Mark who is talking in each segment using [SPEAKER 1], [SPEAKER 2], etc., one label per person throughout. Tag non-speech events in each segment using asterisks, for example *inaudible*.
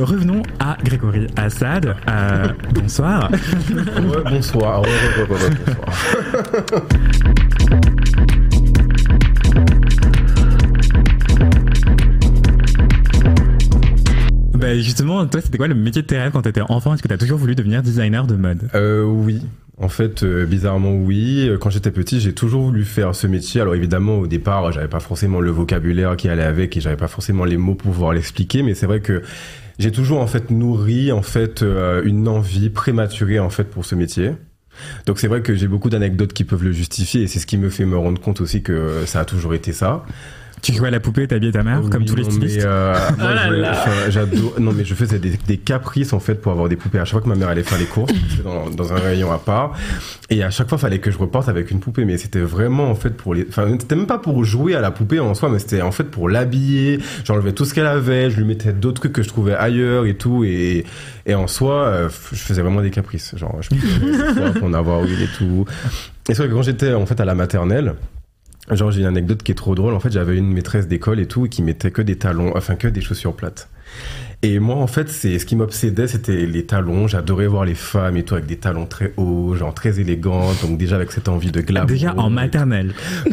[SPEAKER 1] Revenons à Grégory Assad. Euh, *laughs* bonsoir.
[SPEAKER 2] Ouais, bonsoir. Ouais, ouais, ouais, ouais, bonsoir.
[SPEAKER 1] Bah justement, toi, c'était quoi le métier de tes rêves quand t'étais enfant? Est-ce que t'as toujours voulu devenir designer de mode?
[SPEAKER 2] Euh, oui. En fait, euh, bizarrement, oui. Euh, Quand j'étais petit, j'ai toujours voulu faire ce métier. Alors évidemment, au départ, j'avais pas forcément le vocabulaire qui allait avec et j'avais pas forcément les mots pour pouvoir l'expliquer. Mais c'est vrai que j'ai toujours en fait nourri en fait euh, une envie prématurée en fait pour ce métier. Donc c'est vrai que j'ai beaucoup d'anecdotes qui peuvent le justifier et c'est ce qui me fait me rendre compte aussi que ça a toujours été ça.
[SPEAKER 1] Tu jouais à la poupée, t'habillais ta mère, comme
[SPEAKER 2] Oui,
[SPEAKER 1] tous les
[SPEAKER 2] non,
[SPEAKER 1] stylistes
[SPEAKER 2] mais, euh, moi,
[SPEAKER 1] Oh
[SPEAKER 2] j'adore. Non, mais je faisais des, des caprices en fait pour avoir des poupées. À chaque fois que ma mère allait faire les courses, dans, dans un rayon à part, et à chaque fois fallait que je reparte avec une poupée. Mais c'était vraiment en fait pour les. Enfin, c'était même pas pour jouer à la poupée en soi, mais c'était en fait pour l'habiller. J'enlevais tout ce qu'elle avait, je lui mettais d'autres trucs que je trouvais ailleurs et tout, et et en soi, euh, je faisais vraiment des caprices. Genre, je pouvais pour en avoir une et tout. Et c'est vrai que quand j'étais en fait à la maternelle. Genre, j'ai une anecdote qui est trop drôle. En fait, j'avais une maîtresse d'école et tout, qui mettait que des talons, enfin, que des chaussures plates. Et moi, en fait, c'est ce qui m'obsédait, c'était les talons. J'adorais voir les femmes et tout avec des talons très hauts, genre très élégantes. Donc déjà avec cette envie de glamour.
[SPEAKER 1] Déjà en maternelle.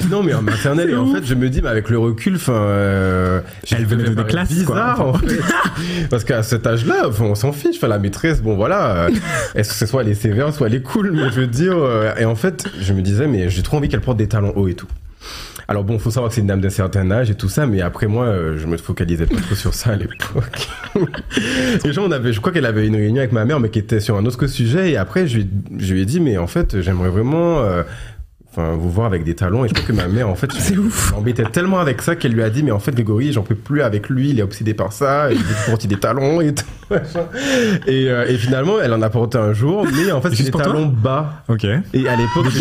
[SPEAKER 2] Non, mais en maternelle. Et en fait, je me dis, mais avec le recul, enfin, euh,
[SPEAKER 1] Elle venait de
[SPEAKER 2] ça
[SPEAKER 1] classe,
[SPEAKER 2] bizarre,
[SPEAKER 1] quoi.
[SPEAKER 2] en fait. *laughs* Parce qu'à cet âge-là, on s'en fiche. Enfin, la maîtresse, bon, voilà. euh, Est-ce que c'est soit elle est sévère, soit elle est cool, mais je veux dire. euh, et en fait, je me disais, mais j'ai trop envie qu'elle porte des talons hauts et tout. Alors bon, faut savoir que c'est une dame d'un certain âge et tout ça, mais après moi, euh, je me focalisais pas trop sur ça à l'époque. *laughs* et genre, on avait, je crois qu'elle avait une réunion avec ma mère, mais qui était sur un autre sujet. Et après, je lui, je lui ai dit, mais en fait, j'aimerais vraiment, euh, enfin, vous voir avec des talons. Et je crois que ma mère, en fait, *laughs*
[SPEAKER 1] C'est ouf.
[SPEAKER 2] m'embêtait tellement avec ça qu'elle lui a dit, mais en fait, Grégory, j'en peux plus avec lui. Il est obsédé par ça. Il veut porter des talons et tout. *laughs* Et, euh, et finalement, elle en a porté un jour, mais en fait, c'est des talons bas.
[SPEAKER 1] Ok.
[SPEAKER 2] Et à l'époque.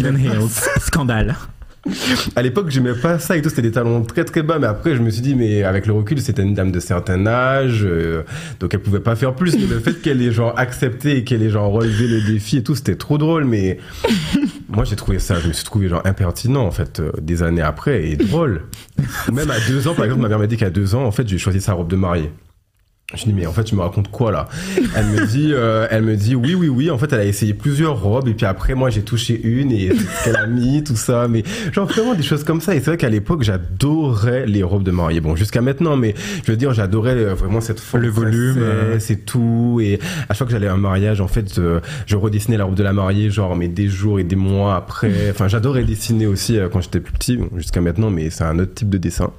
[SPEAKER 1] Scandale. *laughs*
[SPEAKER 2] à l'époque, j'aimais pas ça et tout, c'était des talons très très bas, mais après, je me suis dit, mais avec le recul, c'était une dame de certain âge, euh, donc elle pouvait pas faire plus. Mais le fait qu'elle ait genre accepté et qu'elle ait genre relevé le défi et tout, c'était trop drôle, mais *laughs* moi j'ai trouvé ça, je me suis trouvé genre impertinent en fait, euh, des années après, et drôle. Même à deux ans, par exemple, ma mère m'a dit qu'à deux ans, en fait, j'ai choisi sa robe de mariée. Je dis mais en fait tu me racontes quoi là? Elle me dit euh, elle me dit oui oui oui en fait elle a essayé plusieurs robes et puis après moi j'ai touché une et ce qu'elle a mis tout ça mais genre vraiment des choses comme ça et c'est vrai qu'à l'époque j'adorais les robes de mariée. Bon jusqu'à maintenant mais je veux dire j'adorais euh, vraiment cette forme
[SPEAKER 1] Le volume, euh.
[SPEAKER 2] c'est tout et à chaque fois que j'allais à un mariage en fait euh, je redessinais la robe de la mariée genre mais des jours et des mois après. Enfin j'adorais dessiner aussi quand j'étais plus petit bon, jusqu'à maintenant mais c'est un autre type de dessin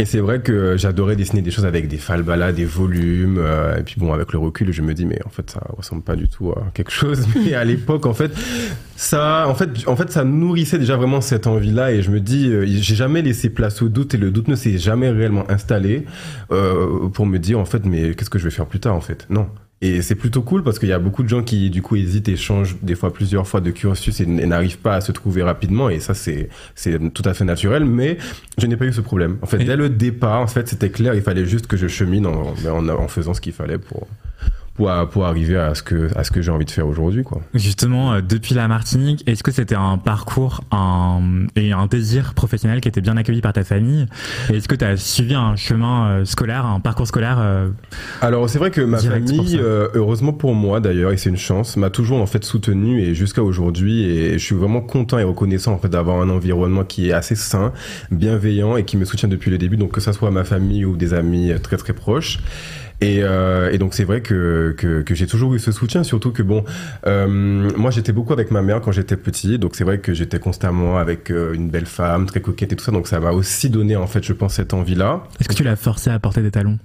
[SPEAKER 2] et c'est vrai que j'adorais dessiner des choses avec des falbalas, des volumes. euh, et puis bon, avec le recul, je me dis, mais en fait, ça ressemble pas du tout à quelque *laughs* chose. Mais à l'époque, en fait, ça, en fait, en fait, ça nourrissait déjà vraiment cette envie-là. Et je me dis, euh, j'ai jamais laissé place au doute et le doute ne s'est jamais réellement installé euh, pour me dire, en fait, mais qu'est-ce que je vais faire plus tard, en fait? Non. Et c'est plutôt cool parce qu'il y a beaucoup de gens qui, du coup, hésitent et changent des fois plusieurs fois de cursus et, n'arrivent pas à se trouver rapidement. Et ça, c'est, c'est tout à fait naturel. Mais je n'ai pas eu ce problème. En fait, dès le départ, en fait, c'était clair. Il fallait juste que je chemine en, en, en faisant ce qu'il fallait pour, pour, pour arriver à ce que, à ce que j'ai envie de faire aujourd'hui, quoi.
[SPEAKER 1] Justement, euh, depuis la Martinique, est-ce que c'était un parcours un, et un désir professionnel qui était bien accueilli par ta famille? Est-ce que tu as suivi un chemin euh, scolaire, un parcours scolaire euh,
[SPEAKER 2] Alors c'est vrai que ma
[SPEAKER 1] pour
[SPEAKER 2] famille, heureusement pour moi d'ailleurs, et c'est une chance, m'a toujours en fait soutenu et jusqu'à aujourd'hui, et je suis vraiment content et reconnaissant en fait d'avoir un environnement qui est assez sain, bienveillant et qui me soutient depuis le début, donc que ça soit ma famille ou des amis très très proches. Et, euh, et donc c'est vrai que, que, que j'ai toujours eu ce soutien, surtout que bon, euh, moi j'étais beaucoup avec ma mère quand j'étais petit, donc c'est vrai que j'étais constamment avec euh, une belle femme, très coquette et tout ça, donc ça m'a aussi donné en fait, je pense, cette envie-là.
[SPEAKER 1] Est-ce que tu l'as forcé à porter des talons?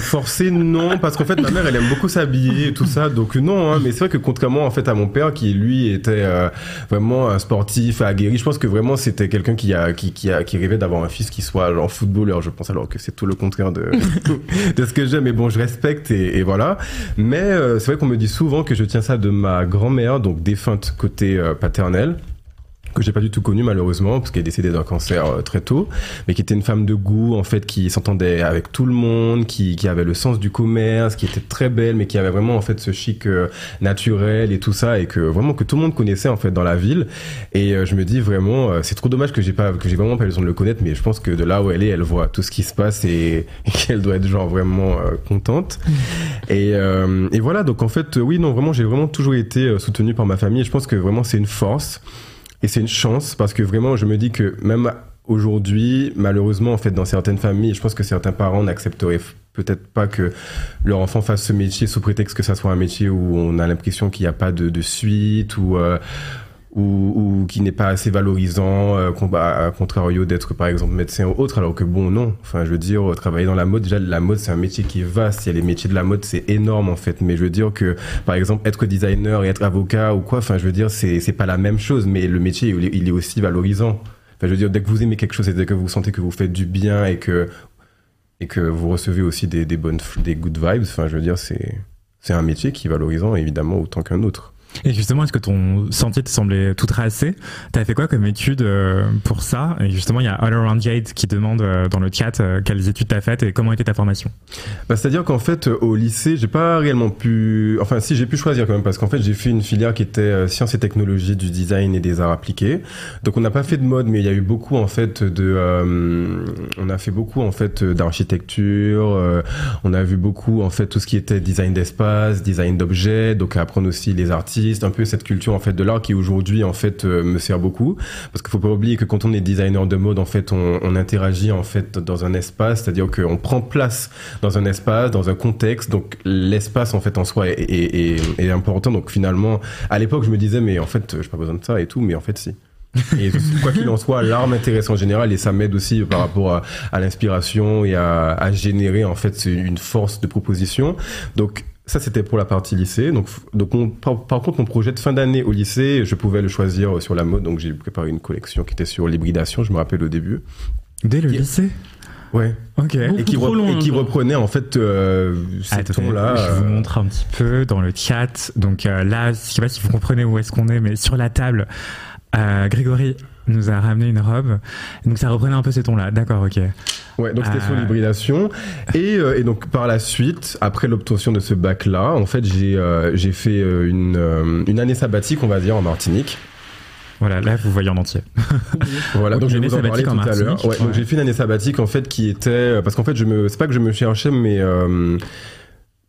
[SPEAKER 2] Forcé non, parce qu'en fait ma mère elle aime beaucoup s'habiller et tout ça, donc non. Hein, mais c'est vrai que contrairement en fait à mon père qui lui était euh, vraiment un sportif, aguerri, je pense que vraiment c'était quelqu'un qui a qui, qui a qui rêvait d'avoir un fils qui soit genre footballeur. Je pense alors que c'est tout le contraire de *laughs* de ce que j'aime. Mais bon, je respecte et, et voilà. Mais euh, c'est vrai qu'on me dit souvent que je tiens ça de ma grand-mère, donc défunte côté euh, paternel que j'ai pas du tout connue malheureusement parce qu'elle est décédée d'un cancer euh, très tôt mais qui était une femme de goût en fait qui s'entendait avec tout le monde qui, qui avait le sens du commerce qui était très belle mais qui avait vraiment en fait ce chic euh, naturel et tout ça et que vraiment que tout le monde connaissait en fait dans la ville. Et euh, je me dis vraiment c'est trop dommage que j'ai pas que j'ai vraiment pas besoin de le connaître mais je pense que de là où elle est elle voit tout ce qui se passe et, *laughs* et qu'elle doit être genre vraiment contente. Mmh. et, et voilà donc en fait oui non vraiment j'ai vraiment toujours été soutenu par ma famille et je pense que vraiment c'est une force et c'est une chance parce que vraiment, je me dis que même aujourd'hui, malheureusement, en fait, dans certaines familles, je pense que certains parents n'accepteraient peut-être pas que leur enfant fasse ce métier sous prétexte que ça soit un métier où on a l'impression qu'il n'y a pas de, suite ou euh, ou, ou qui n'est pas assez valorisant, euh, à contrario d'être par exemple médecin ou autre, alors que bon, non. Enfin, je veux dire, travailler dans la mode, déjà, la mode, c'est un métier qui est vaste. Il y a les métiers de la mode, c'est énorme en fait. Mais je veux dire que, par exemple, être designer et être avocat ou quoi, enfin, je veux dire, c'est, pas la même chose, mais le métier, il est aussi valorisant. Enfin, je veux dire, dès que vous aimez quelque chose et dès que vous sentez que vous faites du bien et que, et que vous recevez aussi des, des bonnes, des good vibes, enfin, je veux dire, c'est un métier qui est valorisant évidemment autant qu'un autre.
[SPEAKER 1] Et justement, est-ce que ton sentier te semblait tout tracé? T'as fait quoi comme étude euh, pour ça? Et justement, il y a All Around Jade qui demande euh, dans le chat euh, quelles études t'as faites et comment était ta formation?
[SPEAKER 2] Bah, C'est-à-dire qu'en fait, au lycée, j'ai pas réellement pu... Enfin, si, j'ai pu choisir quand même, parce qu'en fait, j'ai fait une filière qui était sciences et technologies du design et des arts appliqués. Donc, on n'a pas fait de mode, mais il y a eu beaucoup, en fait, de... on a fait beaucoup, en fait, d'architecture. on a vu beaucoup, en fait, tout ce qui était design d'espace, design d'objets, donc apprendre aussi les artistes un peu cette culture en fait de l'art qui aujourd'hui en fait euh, me sert beaucoup parce qu'il faut pas oublier que quand on est designer de mode en fait on, on interagit en fait dans un espace, c'est-à-dire qu'on prend place dans un espace, dans un contexte, donc l'espace en fait en soi est, est, est, important. Donc finalement, à l'époque je me disais mais en fait j'ai pas besoin de ça et tout, mais en fait si. Et *laughs* quoi qu'il en soit, l'art m'intéresse en général et ça m'aide aussi par rapport à, à l'inspiration et à, à, générer en fait une force de proposition. Donc ça, c'était pour la partie lycée. Donc, donc par, contre, mon projet de fin d'année au lycée, je pouvais le choisir sur la mode. Donc, j'ai préparé une collection qui était sur l'hybridation, je me rappelle au début.
[SPEAKER 1] Dès le lycée?
[SPEAKER 2] Ouais.
[SPEAKER 1] Ok.
[SPEAKER 2] Et qui, et qui, reprenait en fait euh, ces tons-là.
[SPEAKER 1] Je vous euh. montre un petit peu dans le chat. Donc euh, là, je sais pas si vous comprenez où est-ce qu'on est, mais sur la table, euh, Grégory nous a ramené une robe. Donc ça reprenait un peu ces tons-là. D'accord, ok.
[SPEAKER 2] Ouais, donc c'était sur euh. l'hybridation. Et, euh, et, donc par la suite, après l'obtention de ce bac-là, en fait, j'ai euh, fait une, une année sabbatique, on va dire, en Martinique.
[SPEAKER 1] Voilà, là vous voyez en entier. *laughs*
[SPEAKER 2] voilà, donc, je vais vous en parler tout à l'heure. Ouais, Donc j'ai fait une année sabbatique en fait qui était parce qu'en fait je me c'est pas que je me cherchais mais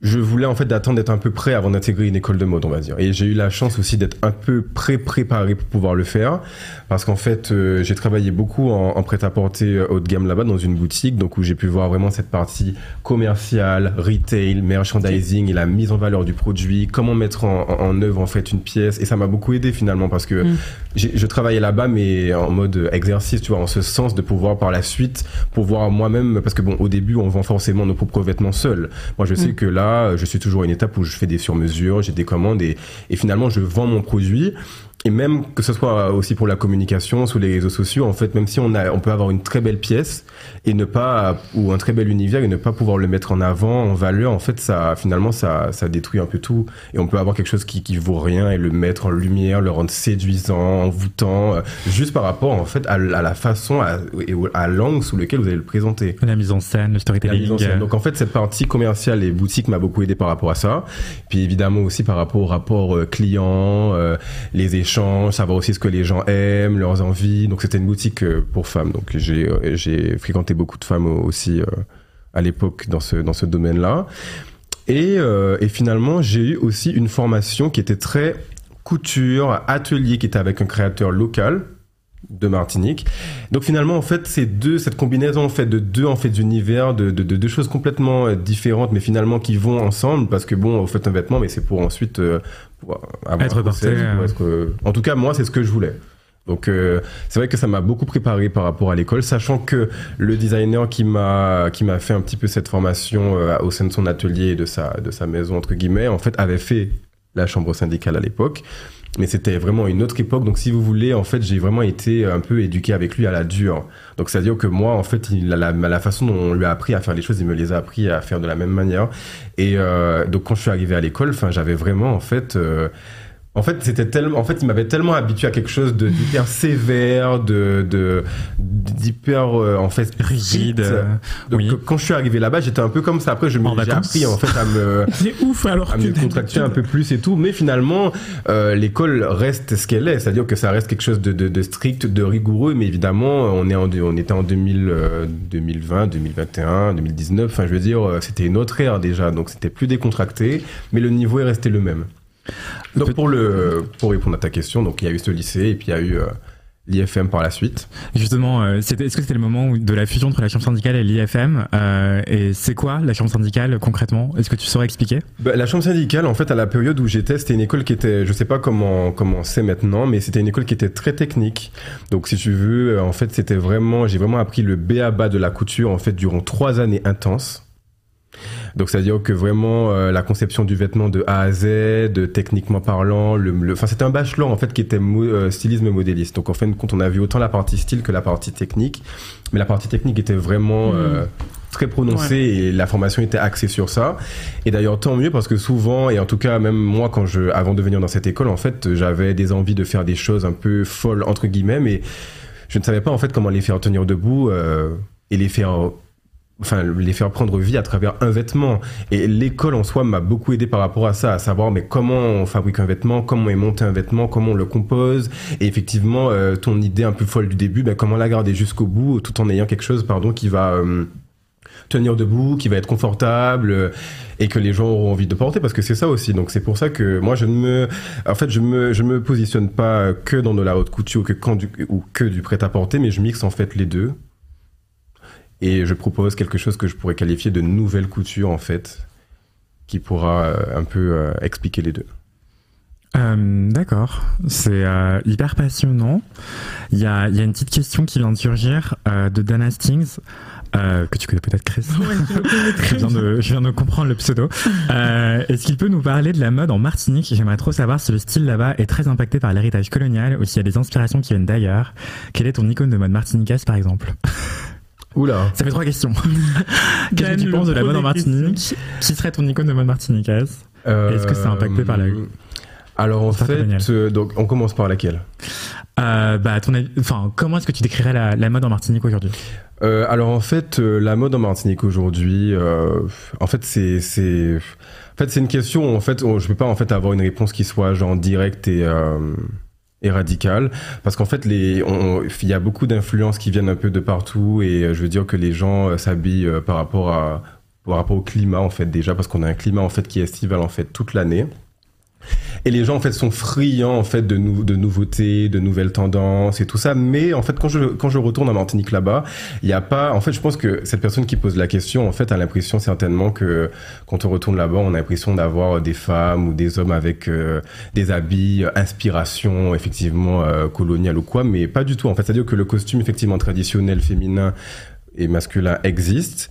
[SPEAKER 2] je voulais en fait d'attendre d'être un peu prêt avant d'intégrer une école de mode, on va dire. Et j'ai eu la chance aussi d'être un peu pré préparé pour pouvoir le faire, parce qu'en fait euh, j'ai travaillé beaucoup en, en prêt-à-porter euh, haut de gamme là-bas dans une boutique, donc où j'ai pu voir vraiment cette partie commerciale, retail, merchandising et la mise en valeur du produit, comment mettre en, en œuvre en fait une pièce. Et ça m'a beaucoup aidé finalement parce que mm. je travaillais là-bas mais en mode exercice, tu vois, en ce sens de pouvoir par la suite pouvoir moi-même, parce que bon au début on vend forcément nos propres vêtements seuls. Moi je sais mm. que là je suis toujours à une étape où je fais des sur-mesures, j'ai des commandes et, et finalement je vends mon produit et même que ce soit aussi pour la communication sur les réseaux sociaux en fait même si on a on peut avoir une très belle pièce et ne pas ou un très bel univers et ne pas pouvoir le mettre en avant en valeur en fait ça finalement ça ça détruit un peu tout. Et on peut avoir quelque chose qui qui vaut rien et le mettre en lumière le rendre séduisant envoûtant euh, juste par rapport en fait à, la façon à, à l'angle sous lequel vous allez le présenter.
[SPEAKER 1] La mise en scène le storytelling
[SPEAKER 2] donc en fait cette partie commerciale et boutique m'a beaucoup aidé par rapport à ça. Puis évidemment aussi par rapport au rapport euh, client euh, les échanges savoir aussi ce que les gens aiment, leurs envies. Donc c'était une boutique euh, pour femmes. Donc j'ai euh, j'ai fréquenté beaucoup de femmes aussi euh, à l'époque dans ce dans ce domaine-là. Et, et finalement j'ai eu aussi une formation qui était très couture, atelier qui était avec un créateur local de Martinique. Donc finalement, en fait, c'est deux, cette combinaison en fait de deux en fait univers, de, de, de, deux choses complètement euh, différentes, mais finalement qui vont ensemble, parce que bon, vous faites un vêtement, mais c'est pour ensuite euh,
[SPEAKER 1] être porté.
[SPEAKER 2] euh. En tout cas, moi, c'est ce que je voulais. Donc euh, c'est vrai que ça m'a beaucoup préparé par rapport à l'école, sachant que le designer qui m'a qui m'a fait un petit peu cette formation euh, au sein de son atelier et de sa de sa maison entre guillemets, en fait avait fait la chambre syndicale à l'époque. Mais c'était vraiment une autre époque. Donc, si vous voulez, en fait, j'ai vraiment été un peu éduqué avec lui à la dure. Donc, c'est-à-dire que moi, en fait, il, la, la, façon dont on lui a appris à faire les choses, il me les a appris à faire de la même manière. Et euh, donc, quand je suis arrivé à l'école, enfin, j'avais vraiment, en fait, euh, en fait, c'était tellement, en fait, il m'avait tellement habitué à quelque chose de *laughs* d'hyper sévère, de, de, d'hyper, euh, en fait,
[SPEAKER 1] rigide.
[SPEAKER 2] Donc, oui. quand je suis arrivé là-bas, j'étais un peu comme ça. Après, je j'ai appris, en fait, à me, *laughs*
[SPEAKER 3] c'est ouf, alors
[SPEAKER 2] à me contracter un peu plus et tout. Mais finalement, euh, l'école reste ce qu'elle est. C'est-à-dire que ça reste quelque chose de, de, de, strict, de rigoureux. Mais évidemment, on est en, on était en 2000, 2020, 2021, 2019. Enfin, je veux dire, c'était une autre ère déjà. Donc, c'était plus décontracté. Mais le niveau est resté le même. Donc pour le pour répondre à ta question, donc il y a eu ce lycée et puis il y a eu euh, l'IFM par la suite.
[SPEAKER 1] Justement, euh, est-ce que c'était le moment de la fusion entre la chambre syndicale et l'IFM euh, Et c'est quoi la chambre syndicale concrètement? Est-ce que tu saurais expliquer?
[SPEAKER 2] Bah, La chambre syndicale, en fait, à la période où j'étais, c'était une école qui était, je sais pas comment comment c'est maintenant, mais c'était une école qui était très technique. Donc si tu veux, en fait, c'était vraiment, j'ai vraiment appris le B à bas de la couture en fait durant trois années intenses. Donc c'est-à-dire que vraiment euh, la conception du vêtement de A à Z, de techniquement parlant, le, enfin c'était un bachelor en fait qui était euh, stylisme modéliste. Donc en fait quand on a vu autant la partie style que la partie technique, mais la partie technique était vraiment euh, très prononcée et la formation était axée sur ça. Et d'ailleurs tant mieux parce que souvent et en tout cas même moi quand je avant de venir dans cette école en fait j'avais des envies de faire des choses un peu folles entre guillemets mais je ne savais pas en fait comment les faire tenir debout et les faire enfin les faire prendre vie à travers un vêtement. Et l'école en soi m'a beaucoup aidé par rapport à ça à savoir mais comment on fabrique un vêtement comment est monté un vêtement comment on le compose. Et effectivement euh, ton idée un peu folle du début ben, comment la garder jusqu'au bout tout en ayant quelque chose pardon qui va euh, tenir debout qui va être confortable euh, et que les gens auront envie de porter parce que c'est ça aussi. Donc c'est pour ça que moi je ne me en fait je me je me positionne pas que dans de la haute couture que quand ou que du prêt à porter mais je mixe en fait les deux et je propose quelque chose que je pourrais qualifier de nouvelle couture, en fait, qui pourra euh, un peu euh, expliquer les deux.
[SPEAKER 1] Euh, D'accord, c'est euh, hyper passionnant. Il y a, y a, une petite question qui vient de surgir euh, de Dan Hastings, que tu connais peut-être Chris.
[SPEAKER 3] Ouais, je, *laughs*
[SPEAKER 1] je, viens de, je viens de comprendre le pseudo. *laughs* Est-ce qu'il peut nous parler de la mode en Martinique? J'aimerais trop savoir si le style là-bas est très impacté par l'héritage colonial ou s'il y a des inspirations qui viennent d'ailleurs. Quelle est ton icône de mode martiniquaise par exemple? *laughs*
[SPEAKER 2] Oula.
[SPEAKER 1] Ça fait trois questions. *laughs* Qu'est-ce que tu penses de la mode en Martinique Qui serait ton icône de mode martiniquaise euh, Est-ce que c'est impacté par la
[SPEAKER 2] Alors en fait, euh, donc on commence par laquelle
[SPEAKER 1] euh, bah, ton, enfin, comment est-ce que tu décrirais la, la mode en Martinique aujourd'hui?
[SPEAKER 2] Euh, Alors en fait, euh, la mode en Martinique aujourd'hui, euh, en fait, c'est, c'est, en fait, c'est une question. En fait, je peux pas en fait avoir une réponse qui soit genre directe et et radical. Parce qu'en fait les il y a beaucoup d'influences qui viennent un peu de partout et euh, je veux dire que les gens euh, s'habillent euh, par rapport à par rapport au climat en fait déjà parce qu'on a un climat en fait qui est estival en fait toute l'année et les gens en fait sont friands en fait de, nou de nouveautés, de nouvelles tendances et tout ça. Mais en fait, quand je quand je retourne en Martinique là-bas, il n'y a pas. En fait, je pense que cette personne qui pose la question en fait a l'impression certainement que quand on retourne là-bas, on a l'impression d'avoir des femmes ou des hommes avec euh, des habits euh, inspiration effectivement euh, coloniale ou quoi, mais pas du tout. En fait, c'est-à-dire que le costume effectivement traditionnel féminin et masculin existe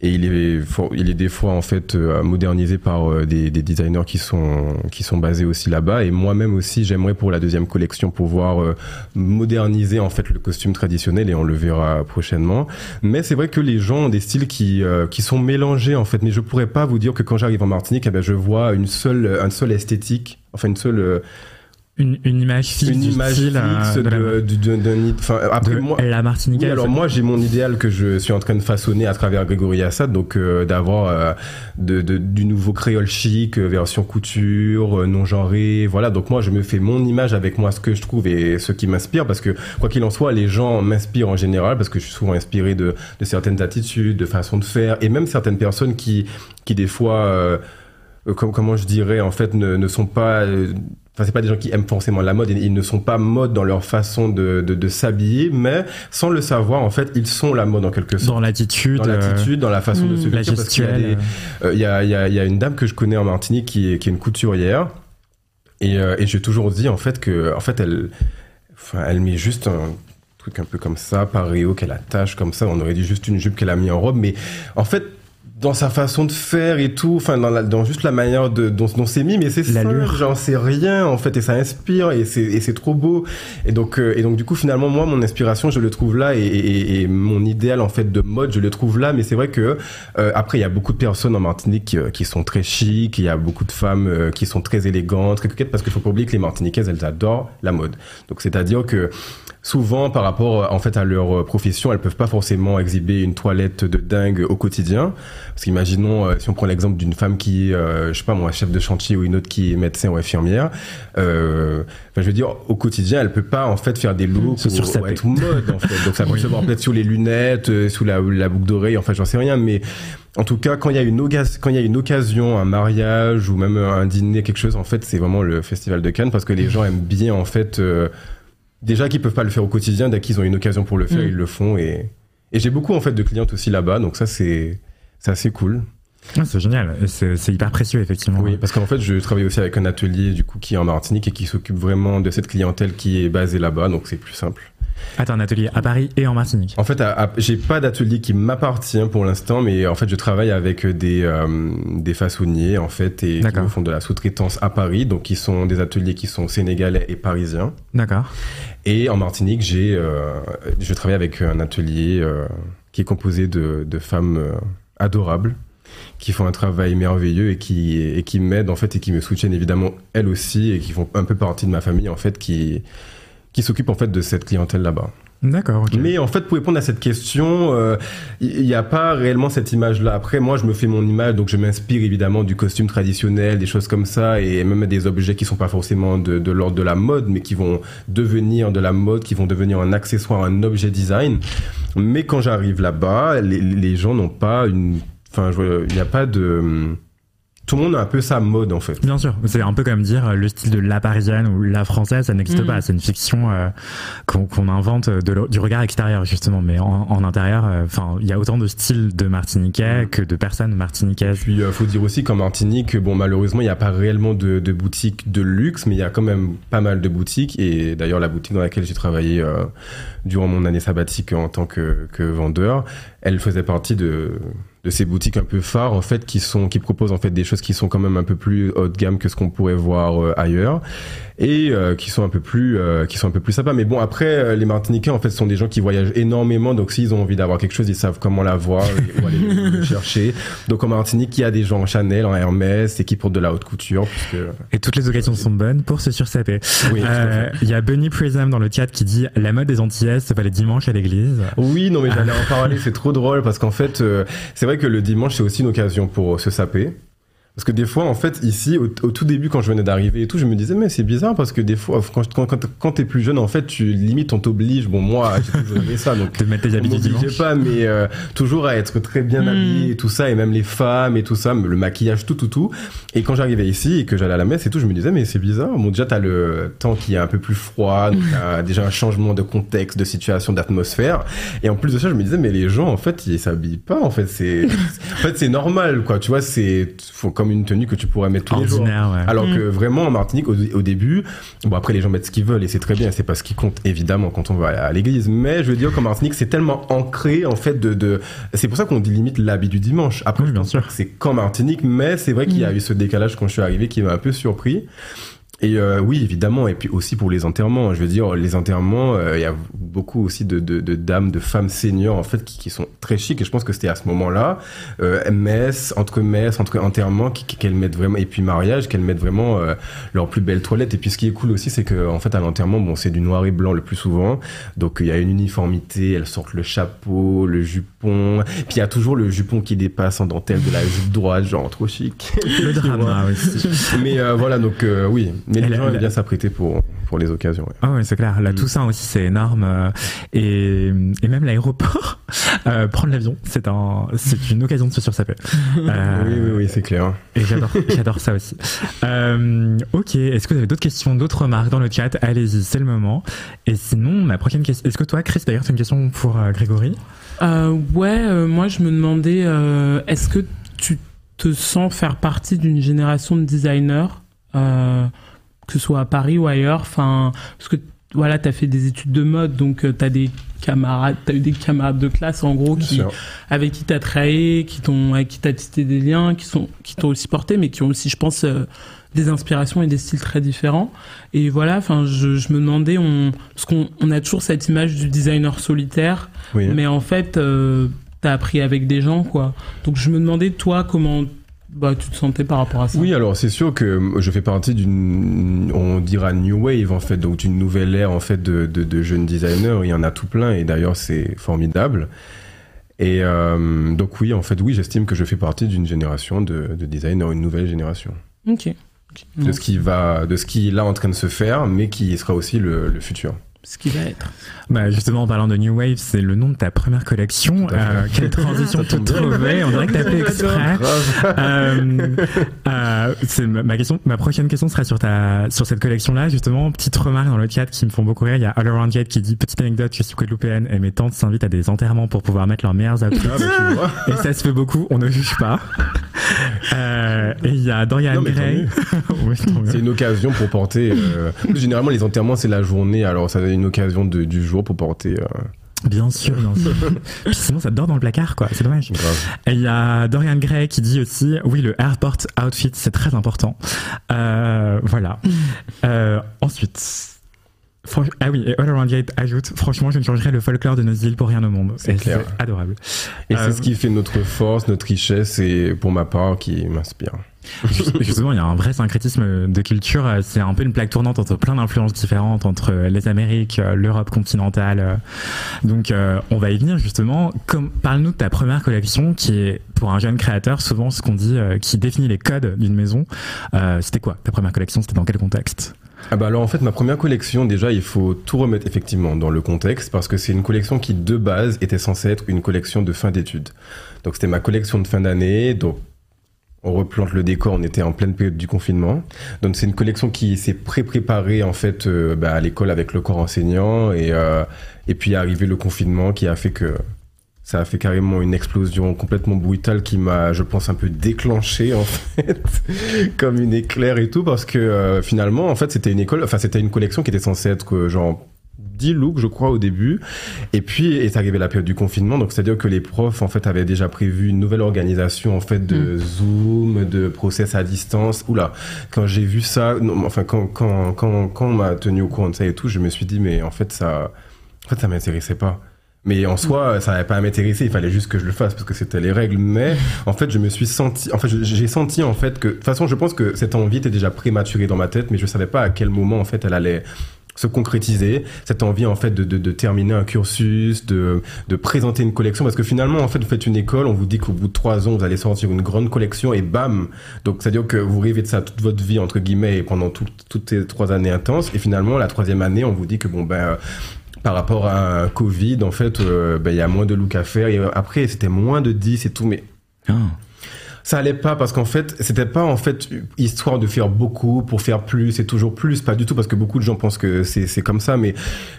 [SPEAKER 2] et il est il est des fois en fait euh, modernisé par euh, des, des, designers qui sont qui sont basés aussi là-bas. Et moi-même aussi j'aimerais pour la deuxième collection pouvoir euh, moderniser en fait le costume traditionnel et on le verra prochainement. Mais c'est vrai que les gens ont des styles qui qui sont mélangés en fait. Mais je pourrais pas vous dire que quand j'arrive en Martinique eh ben je vois une seule un seul esthétique enfin une seule
[SPEAKER 1] une, une image fixe
[SPEAKER 2] une image
[SPEAKER 1] style,
[SPEAKER 2] fixe
[SPEAKER 1] euh, de,
[SPEAKER 2] de, de, de, enfin après moi
[SPEAKER 1] la Martinique
[SPEAKER 2] oui, alors moi j'ai mon idéal que je suis en train de façonner à travers Grégory Assad donc euh, d'avoir euh, du nouveau créole chic euh, version couture euh, non genré voilà. Donc moi je me fais mon image avec moi ce que je trouve et ce qui m'inspire parce que quoi qu'il en soit les gens m'inspirent en général parce que je suis souvent inspiré de, de certaines attitudes de façons de faire et même certaines personnes qui qui des fois euh, comment je dirais en fait ne, ne sont pas Enfin, c'est pas des gens qui aiment forcément la mode, ils ne sont pas mode dans leur façon de, de, de s'habiller, mais sans le savoir, en fait, ils sont la mode en quelque sorte.
[SPEAKER 1] Dans l'attitude.
[SPEAKER 2] Dans l'attitude, dans la façon
[SPEAKER 1] mmh,
[SPEAKER 2] de se
[SPEAKER 1] vêtir.
[SPEAKER 2] Parce qu'il y a, des, euh, il y, a, il y, a, il y a une dame que je connais en Martinique qui est, qui est une couturière, et, euh, et j'ai toujours dit, en fait, que, en fait, elle, enfin, elle met juste un truc un peu comme ça, paréo qu'elle attache comme ça. On aurait dit juste une jupe qu'elle a mis en robe, mais en fait, dans sa façon de faire et tout, enfin dans, la, dans juste la manière de dont, dont c'est mis, mais c'est ça, j'en sais rien en fait et ça inspire et c'est trop beau. Et donc euh, et donc du coup finalement moi mon inspiration je le trouve là et, et, et, mon idéal en fait de mode je le trouve là, mais c'est vrai que euh, après il y a beaucoup de personnes en Martinique qui, euh, qui, sont très chic, il y a beaucoup de femmes qui sont très élégantes, très coquettes parce qu'il faut pas oublier que les Martiniquaises elles adorent la mode, donc c'est à dire que souvent par rapport en fait à leur profession elles peuvent pas forcément exhiber une toilette de dingue au quotidien parce qu'imaginons, euh, si on prend l'exemple d'une femme qui est, euh, je sais pas moi, chef de chantier ou une autre qui est médecin ou infirmière, euh, enfin, je veux dire, au quotidien, elle peut pas en fait faire des looks
[SPEAKER 1] ou,
[SPEAKER 2] ou être mode en fait. Donc ça *laughs* peut se voir peut-être sous les lunettes, euh, sous la, la boucle d'oreille, enfin j'en sais rien, mais en tout cas, quand il y a une occasion, quand il y a une occasion, un mariage ou même un dîner, quelque chose, en fait, c'est vraiment le festival de Cannes parce que les gens aiment bien en fait. Déjà qu'ils peuvent pas le faire au quotidien, dès qu'ils ont une occasion pour le faire, mm. ils le font et et j'ai beaucoup en fait de clientes aussi là-bas, donc ça c'est c'est assez cool.
[SPEAKER 1] Ah, c'est génial, c'est hyper précieux effectivement.
[SPEAKER 2] Oui, parce qu'en fait, je travaille aussi avec un atelier du coup qui est en Martinique et qui s'occupe vraiment de cette clientèle qui est basée là-bas, donc c'est plus simple.
[SPEAKER 1] T'as un atelier à Paris et en Martinique
[SPEAKER 2] En fait, j'ai pas d'atelier qui m'appartient pour l'instant, mais en fait, je travaille avec des, euh, des façonniers en fait et qui font de la sous-traitance à Paris, donc qui sont des ateliers qui sont sénégalais et parisiens.
[SPEAKER 1] D'accord.
[SPEAKER 2] Et en Martinique, j'ai, euh, je travaille avec un atelier euh, qui est composé de, de femmes adorables qui font un travail merveilleux et qui et qui m'aident en fait et qui me soutiennent évidemment elles aussi et qui font un peu partie de ma famille en fait qui qui s'occupent en fait de cette clientèle là-bas.
[SPEAKER 1] D'accord.
[SPEAKER 2] Mais en fait, pour répondre à cette question, il euh, n'y a pas réellement cette image-là. Après, moi, je me fais mon image, donc je m'inspire évidemment du costume traditionnel, des choses comme ça, et même des objets qui sont pas forcément de, de l'ordre de la mode, mais qui vont devenir de la mode, qui vont devenir un accessoire, un objet design. Mais quand j'arrive là-bas, les, les gens n'ont pas une Enfin, il n'y a pas de tout le monde a un peu sa mode en fait.
[SPEAKER 1] Bien sûr, c'est un peu comme dire euh, le style de la parisienne ou la française, ça n'existe mm. pas. C'est une fiction euh, qu'on invente de, du regard extérieur justement, mais en, en intérieur, euh, enfin, il y a autant de styles de Martiniquais mm. que de personnes martiniquaises.
[SPEAKER 2] Puis il faut dire aussi qu'en Martinique, bon malheureusement, il n'y a pas réellement de, de boutiques de luxe, mais il y a quand même pas mal de boutiques. Et d'ailleurs, la boutique dans laquelle j'ai travaillé durant mon année sabbatique en tant que, vendeur, elle faisait partie de de ces boutiques un peu phares en fait qui sont qui proposent en fait des choses qui sont quand même un peu plus haut de gamme que ce qu'on pourrait voir euh, ailleurs et euh, qui sont un peu plus euh, qui sont un peu plus sympas. Mais bon après les Martiniquais en fait sont des gens qui voyagent énormément. Donc s'ils ont envie d'avoir quelque chose ils savent comment l'avoir et *laughs* aller le chercher. Donc en Martinique il y a des gens en Chanel en Hermès et qui portent de la haute couture puisque...
[SPEAKER 1] et toutes les occasions sont bonnes pour se sursaper. Oui, il y a Bunny Prism dans le chat qui dit la mode des Antillaises ça va les dimanches à l'église.
[SPEAKER 2] Oui non mais j'allais *laughs* en parler c'est trop drôle parce qu'en fait c'est vrai que le dimanche, c'est aussi une occasion pour se saper. Parce que des fois, en fait, ici, au, tout début, quand je venais d'arriver et tout, je me disais, mais c'est bizarre parce que des fois, quand, quand, quand, quand t'es plus jeune, en fait, tu limite, on t'oblige. Bon, moi, j'ai toujours aimé ça, donc. *laughs*
[SPEAKER 1] De mettre tes habits dimanche.
[SPEAKER 2] pas, mais euh, toujours à être très bien hmm. habillé et tout ça, et même les femmes et tout ça, le maquillage, tout, tout, tout. Et quand j'arrivais ici et que j'allais à la messe et tout, je me disais, mais c'est bizarre. Bon, déjà, t'as le temps qui est un peu plus froid, donc t'as déjà un changement de contexte, de situation, d'atmosphère. Et en plus de ça, je me disais, mais les gens, en fait, ils s'habillent pas, en fait, c'est, en fait, c'est normal, quoi. Tu vois, c'est, faut comme une tenue que tu pourrais mettre tous les jours. Alors que mm. vraiment en Martinique, au, début, bon après les gens mettent ce qu'ils veulent et c'est très bien, c'est pas ce qui compte évidemment quand on va à l'église. Mais je veux dire qu'en Martinique, c'est tellement ancré en fait de, de... c'est pour ça qu'on dit limite l'habit du dimanche. Après,
[SPEAKER 1] bien sûr,
[SPEAKER 2] c'est qu'en Martinique, mais c'est vrai qu'il y a mm. eu ce décalage quand je suis arrivé qui m'a un peu surpris. Et euh, oui, évidemment, et puis aussi pour les enterrements. Je veux dire, les enterrements, euh, il y a beaucoup aussi de, de, de, dames, de femmes seniors en fait qui, qui sont très chic. Et je pense que c'était à ce moment-là, euh, messe, entre messe, entre enterrements, qu'elles mettent vraiment, et puis mariage, qu'elles mettent vraiment euh, leur plus belle toilette. Et puis ce qui est cool aussi, c'est que en fait à l'enterrement, bon, c'est du noir et blanc le plus souvent, donc il y a une uniformité. Elles sortent le chapeau, le jupon, puis il y a toujours le jupon qui dépasse en dentelle de la jupe droite, genre trop chic.
[SPEAKER 1] Le drama aussi.
[SPEAKER 2] Mais voilà, donc oui. Mais les gens aiment bien s'apprêter pour, pour les occasions. Ouais.
[SPEAKER 1] Ah ouais, c'est clair. Là, mm. Toussaint aussi, c'est énorme. Euh, et, et même l'aéroport, *laughs* euh, prendre l'avion, c'est un, c'est une occasion de se sursaper.
[SPEAKER 2] Euh, *laughs* oui, oui, oui, c'est clair.
[SPEAKER 1] Et j'adore, j'adore ça aussi. Euh, ok. Est-ce que vous avez d'autres questions, d'autres remarques dans le chat? Allez-y, c'est le moment. Et sinon, ma prochaine question. Est-ce que toi, Chris, d'ailleurs, c'est une question pour Grégory?
[SPEAKER 3] Ouais, moi, je me demandais, est-ce que tu te sens faire partie d'une génération de designers? Que ce soit à Paris ou ailleurs. Enfin, parce que voilà, t'as fait des études de mode, donc euh, t'as des camarades, t'as eu des camarades de classe en gros qui, avec qui t'as travaillé, qui t'ont, avec qui t'as tissé des liens, qui sont, qui t'ont aussi porté, mais qui ont aussi, je pense, euh, des inspirations et des styles très différents. Et voilà, enfin, je, je, me demandais, on, parce qu'on on a toujours cette image du designer solitaire, mais en fait, euh, t'as appris avec des gens, quoi. Donc je me demandais, toi, comment bah, tu te sentais par rapport à ça
[SPEAKER 2] Oui, alors c'est sûr que je fais partie d'une, on dira new wave en fait, donc d'une nouvelle ère en fait de, de, jeunes designers. Il y en a tout plein et d'ailleurs c'est formidable. Et euh, donc oui, en fait, oui, j'estime que je fais partie d'une génération de, de designers, une nouvelle génération.
[SPEAKER 3] Ok.
[SPEAKER 2] De ce qui va, de ce qui est là en train de se faire, mais qui sera aussi le, le futur
[SPEAKER 3] ce qui va être.
[SPEAKER 1] Bah justement, en parlant de New Wave, c'est le nom de ta première collection. Euh, quelle transition *laughs* toute trouvée On dirait que t'as fait exprès. euh, euh, c'est ma question. Ma prochaine question sera sur ta sur cette collection-là. Justement, petite remarque dans le chat qui me font beaucoup rire. Il y a All Around Gate qui dit petite anecdote. Je suis guadeloupéenne et mes tantes s'invitent à des enterrements pour pouvoir mettre leurs meilleurs outfits. *laughs* Ah, et ça se fait beaucoup. On ne juge pas. Euh, et il y a Dorian Gray. *laughs*
[SPEAKER 2] c'est une occasion pour porter. Euh, généralement, les enterrements c'est la journée. Alors ça une occasion du jour pour porter. Euh,
[SPEAKER 1] bien sûr, bien sûr. *laughs* sinon, ça dort dans le placard, quoi. C'est dommage. Et il y a Dorian Gray qui dit aussi, oui, le airport outfit, c'est très important. Euh, voilà. *laughs* Euh, ensuite. Ah oui, et All Around Gate ajoute, franchement, je ne changerais le folklore de nos îles pour rien au monde. C'est adorable.
[SPEAKER 2] Et c'est ce qui fait notre force, notre richesse, et pour ma part, qui m'inspire.
[SPEAKER 1] Justement, il y a un vrai syncrétisme de culture. C'est un peu une plaque tournante entre plein d'influences différentes, entre les Amériques, l'Europe continentale. Donc, euh, on va y venir justement. Parle-nous de ta première collection, qui est pour un jeune créateur souvent ce qu'on dit, euh, qui définit les codes d'une maison. Euh, c'était quoi ta première collection? C'était dans quel contexte?
[SPEAKER 2] Ah bah alors en fait ma première collection déjà il faut tout remettre effectivement dans le contexte parce que c'est une collection qui de base était censée être une collection de fin d'études. Donc c'était ma collection de fin d'année donc on replante le décor, on était en pleine période du confinement. Donc c'est une collection qui s'est pré-préparée en fait euh, bah, à l'école avec le corps enseignant et euh, et puis est arrivé le confinement qui a fait que ça a fait carrément une explosion complètement brutale qui m'a, je pense, un peu déclenché en fait, *laughs* comme une éclair et tout, parce que euh, finalement, en fait, c'était une école, enfin, c'était une collection qui était censée être genre 10 looks, je crois, au début. Et puis est arrivé la période du confinement, donc c'est-à-dire que les profs, en fait, avaient déjà prévu une nouvelle organisation, en fait, de mm. Zoom, de process à distance. Oula, quand j'ai vu ça, non, enfin, quand, quand, quand, quand on m'a tenu au courant de ça et tout, je me suis dit, mais en fait, ça, en fait, ça m'intéressait pas. Mais en soi, ça n'avait pas à m'intéresser, il fallait juste que je le fasse parce que c'était les règles. Mais en fait, je me suis senti, en fait, j'ai senti en fait que, de toute façon, je pense que cette envie était déjà prématurée dans ma tête, mais je savais pas à quel moment en fait elle allait se concrétiser, cette envie en fait de, de, de terminer un cursus, de, de, présenter une collection, parce que finalement en fait vous faites une école, on vous dit qu'au bout de trois ans vous allez sortir une grande collection et bam, donc c'est à dire que vous rêvez de ça toute votre vie entre guillemets et pendant toutes ces trois années intenses. Et finalement la troisième année on vous dit que bon ben par rapport à un Covid en fait euh, ben, il y a moins de look à faire. Et après c'était moins de 10 et tout mais ah ça allait pas parce qu'en fait, c'était pas en fait histoire de faire beaucoup pour faire plus et toujours plus, pas du tout parce que beaucoup de gens pensent que c'est c'est comme ça, mais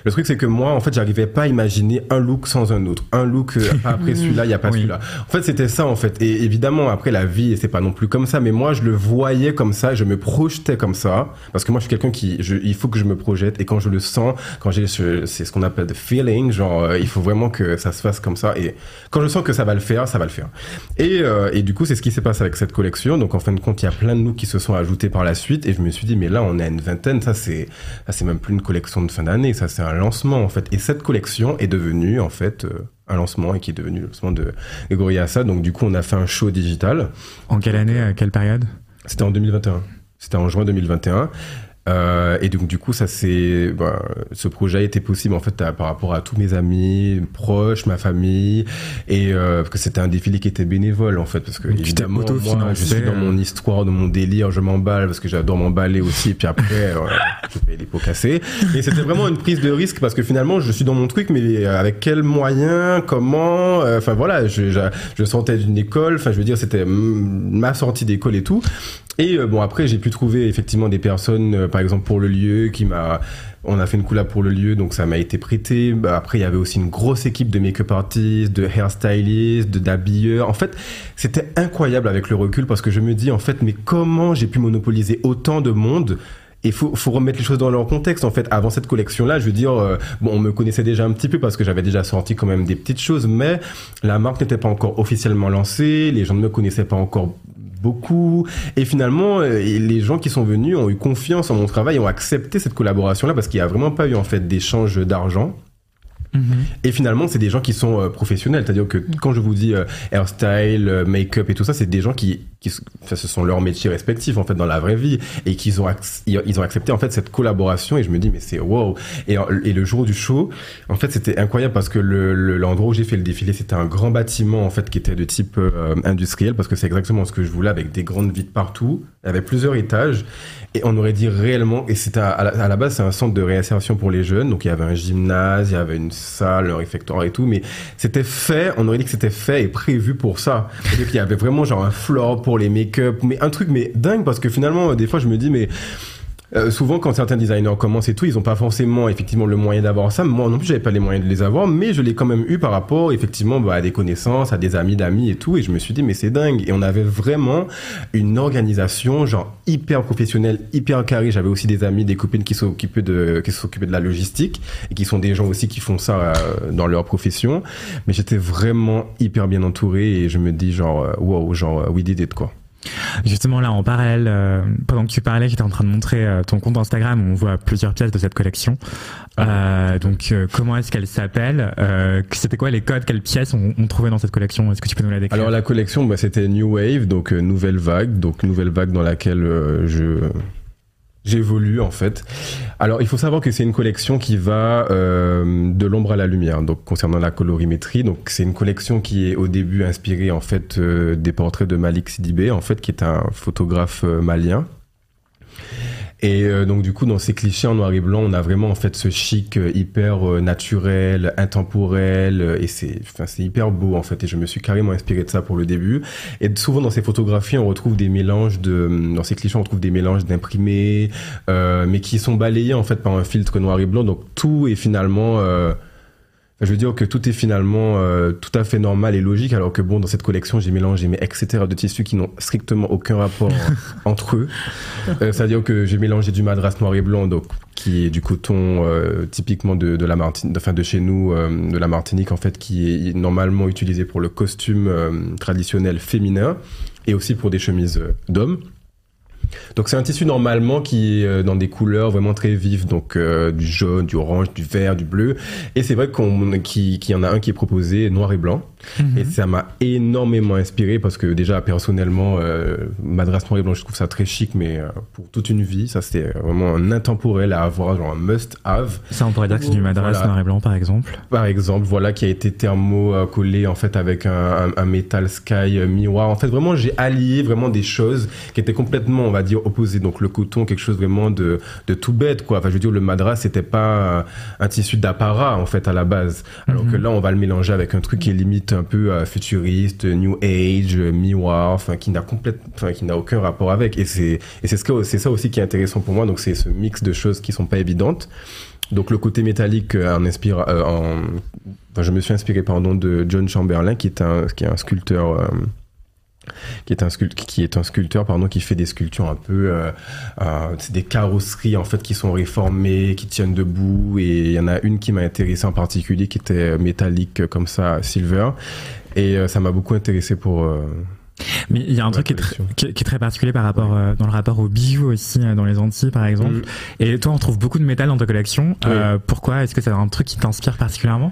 [SPEAKER 2] le truc c'est que moi en fait, j'arrivais pas à imaginer un look sans un autre, un look euh, *laughs* après celui-là, il y a pas celui-là. En fait, c'était ça en fait. Et évidemment après la vie, c'est pas non plus comme ça, mais moi je le voyais comme ça, je me projetais comme ça. Parce que moi je suis quelqu'un qui je, il faut que je me projette. Et quand je le sens, quand j'ai c'est ce qu'on appelle the feeling, genre euh, il faut vraiment que ça se fasse comme ça. Et quand je sens que ça va le faire, ça va le faire. Et euh, et du coup, c'est ce qui s'est passé avec cette collection. Donc en fin de compte, il y a plein de nous qui se sont ajoutés par la suite. Et je me suis dit, mais là, on est à une vingtaine. Ça, c'est, c'est même plus une collection de fin d'année. Ça, c'est un lancement en fait. Et cette collection est devenue en fait euh, un lancement et qui est devenu le lancement de Gregory Assad. Donc du coup, on a fait un show digital.
[SPEAKER 1] En quelle année, à quelle période?
[SPEAKER 2] C'était en 2021. C'était en juin 2021. Euh, et donc du coup, ça c'est, bah, ce projet a été possible en fait par rapport à tous mes amis, proches, ma famille, et euh, parce que c'était un défilé qui était bénévole en fait, parce que évidemment moi, je suis dans mon histoire, dans mon délire, je m'emballe parce que j'adore m'emballer aussi, et puis après *laughs* euh, je fais les pots cassés. Et c'était vraiment une prise de risque parce que finalement je suis dans mon truc, mais avec quels moyens, comment, euh, enfin voilà, je, je, je sortais d'une école, enfin je veux dire c'était ma sortie d'école et tout, et euh, bon, après, j'ai pu trouver effectivement des personnes, euh, par exemple pour le lieu, qui m'a. On a fait une collab pour le lieu, donc ça m'a été prêté. Bah, après, il y avait aussi une grosse équipe de make-up artistes, de hairstylists, de d'habilleurs. En fait, c'était incroyable avec le recul parce que je me dis en fait, mais comment j'ai pu monopoliser autant de monde? Il faut, faut remettre les choses dans leur contexte. En fait, avant cette collection-là, je veux dire, euh, bon, on me connaissait déjà un petit peu parce que j'avais déjà sorti quand même des petites choses, mais la marque n'était pas encore officiellement lancée, les gens ne me connaissaient pas encore beaucoup. Et finalement, euh, les gens qui sont venus ont eu confiance en mon travail, ont accepté cette collaboration-là parce qu'il n'y a vraiment pas eu en fait d'échange d'argent. Mhm. Et finalement, c'est des gens qui sont euh, professionnels. C'est-à-dire que quand je vous dis euh, hairstyle, euh, make-up et tout ça, c'est des gens qui, qui ce sont leurs métiers respectifs en fait dans la vraie vie et qu'ils ont ils ont accepté en fait cette collaboration. Et je me dis mais c'est wow. Et, et le jour du show, en fait, c'était incroyable parce que le l'endroit où j'ai fait le défilé, c'était un grand bâtiment en fait qui était de type industriel parce que c'est exactement ce que je voulais avec des grandes vitres partout, avec plusieurs étages. Et on aurait dit réellement, et c'était à, à, la base, c'est un centre de réinsertion pour les jeunes. Donc il y avait un gymnase, il y avait une salle, un réfectoire et tout. Mais c'était fait, on aurait dit que c'était fait et prévu pour ça. C'est-à-dire qu'il y avait vraiment genre un floor pour les make-up, mais un truc mais dingue parce que finalement, des fois, je me dis, mais euh, souvent, quand certains designers commencent et tout, ils n'ont pas forcément effectivement le moyen d'avoir ça. Moi non plus, j'avais pas les moyens de les avoir, mais je l'ai quand même eu par rapport effectivement bah, à des connaissances, à des amis d'amis et tout. Et je me suis dit, mais c'est dingue. Et on avait vraiment une organisation genre hyper professionnelle, hyper carrée. J'avais aussi des amis, des copines qui s'occupaient de qui s'occupaient de la logistique et qui sont des gens aussi qui font ça euh, dans leur profession. Mais j'étais vraiment hyper bien entouré et je me dis genre euh, wow, genre we did it quoi.
[SPEAKER 1] Justement là en parallèle, euh, pendant que tu parlais, j'étais en train de montrer euh, ton compte Instagram où on voit plusieurs pièces de cette collection. Ah. Euh, donc comment est-ce qu'elle s'appelle C'était quoi les codes Quelles pièces on, on trouvait dans cette collection? Est-ce que tu peux nous la décrire?
[SPEAKER 2] Alors la collection, bah, c'était New Wave, donc nouvelle vague, donc nouvelle vague dans laquelle je j'évolue en fait. Alors il faut savoir que c'est une collection qui va euh, de l'ombre à la lumière. Donc concernant la colorimétrie, donc c'est une collection qui est au début inspirée en fait euh, des portraits de Malik Sidibé en fait qui est un photographe euh, malien et euh, donc du coup, dans ces clichés en noir et blanc, on a vraiment en fait ce chic euh, hyper euh, naturel, intemporel, et c'est, enfin, c'est hyper beau en fait. Et je me suis carrément inspiré de ça pour le début. Et souvent dans ces photographies, on retrouve des mélanges de, dans ces clichés, on retrouve des mélanges d'imprimés, mais qui sont balayés en fait par un filtre noir et blanc. Donc tout est finalement je veux dire que tout est finalement euh, tout à fait normal et logique, alors que bon, dans cette collection, j'ai mélangé mes etc. de tissus qui n'ont strictement aucun rapport *laughs* entre eux. Euh, C'est-à-dire que j'ai mélangé du madras noir et blanc, donc qui est du coton euh, typiquement de, de la Martinique, enfin de chez nous, euh, de la Martinique en fait, qui est normalement utilisé pour le costume euh, traditionnel féminin et aussi pour des chemises d'hommes. Donc c'est un tissu normalement qui est euh, dans des couleurs vraiment très vives, donc euh, du jaune, du orange, du vert, du bleu. Et c'est vrai qu'on qu'il y en a un qui est proposé noir et blanc. Mhm. Et ça m'a énormément inspiré parce que déjà personnellement, euh, Madras noir et blanc, je trouve ça très chic, mais euh, pour toute une vie, ça c'était vraiment un intemporel à avoir, genre un must-have.
[SPEAKER 1] Ça on pourrait dire que c'est du Madras noir et blanc par exemple.
[SPEAKER 2] Par exemple, voilà, qui a été thermo collé en fait avec un, un, un metal sky miroir. En fait, vraiment j'ai allié vraiment des choses qui étaient complètement, on va dire opposé. Donc le coton, quelque chose vraiment de, de tout bête, quoi. Enfin, je veux dire, le madras, c'était pas un tissu d'apparat, en fait, à la base. Alors que mhm. là, on va le mélanger avec un truc qui est limite un peu euh, futuriste, new age, miroir, enfin, qui n'a enfin, qui n'a aucun rapport avec. Et c'est, et c'est ce que, c'est ça aussi qui est intéressant pour moi. Donc c'est ce mix de choses qui sont pas évidentes. Donc le côté métallique euh, en inspire, euh, en, enfin, je me suis inspiré pardon de John Chamberlain qui est un qui est un sculpteur qui est un sculpteur, qui est un sculpteur pardon qui fait des sculptures un peu euh, euh, c'est des carrosseries en fait qui sont réformées qui tiennent debout et il y en a une qui m'a intéressé en particulier qui était métallique comme ça silver et euh, ça m'a beaucoup intéressé pour euh,
[SPEAKER 1] mais il y a un truc qui est, qui est, très particulier par rapport euh, dans le rapport au bijoux aussi dans les Antilles par exemple. Mm. Et toi on trouve beaucoup de métal dans ta collection. Pourquoi? Est-ce que c'est un truc qui t'inspire particulièrement?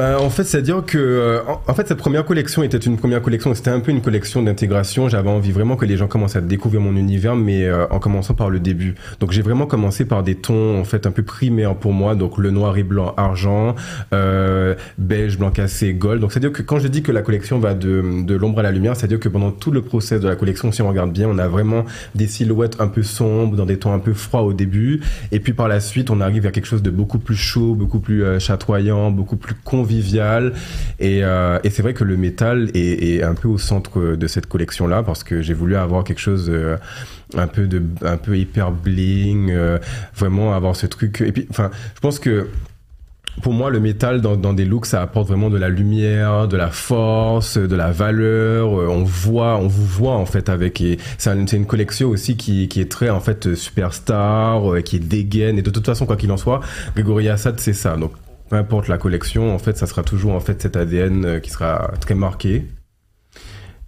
[SPEAKER 2] Bah, en fait, c'est-à-dire que, euh, en, fait, cette première collection était une première collection. C'était un peu une collection d'intégration. J'avais envie vraiment que les gens commencent à découvrir mon univers, mais euh, en commençant par le début. Donc, j'ai vraiment commencé par des tons, en fait, un peu primaires pour moi. Donc, le noir et blanc, argent, euh, beige, blanc cassé, gold. Donc, c'est-à-dire que quand je dis que la collection va de, de l'ombre à la lumière, c'est-à-dire que pendant tout le process de la collection, si on regarde bien, on a vraiment des silhouettes un peu sombres, dans des tons un peu froids au début, et puis par la suite, on arrive à quelque chose de beaucoup plus chaud, beaucoup plus chatoyant, beaucoup plus convivial convivial. Et, euh, et c'est vrai que le métal est, un peu au centre de cette collection-là parce que j'ai voulu avoir quelque chose euh, un peu de un peu hyper bling, euh, vraiment avoir ce truc. Et puis, enfin, je pense que pour moi, le métal dans, des looks, ça apporte vraiment de la lumière, de la force, de la valeur. On voit, on vous voit en fait avec. C'est une, collection aussi qui, qui, est très en fait superstar, qui est dégaine. Et de toute façon, quoi qu'il en soit, Grégory Assad, c'est ça. Donc peu importe la collection, en fait, ça sera toujours en fait cet ADN euh, qui sera très marqué.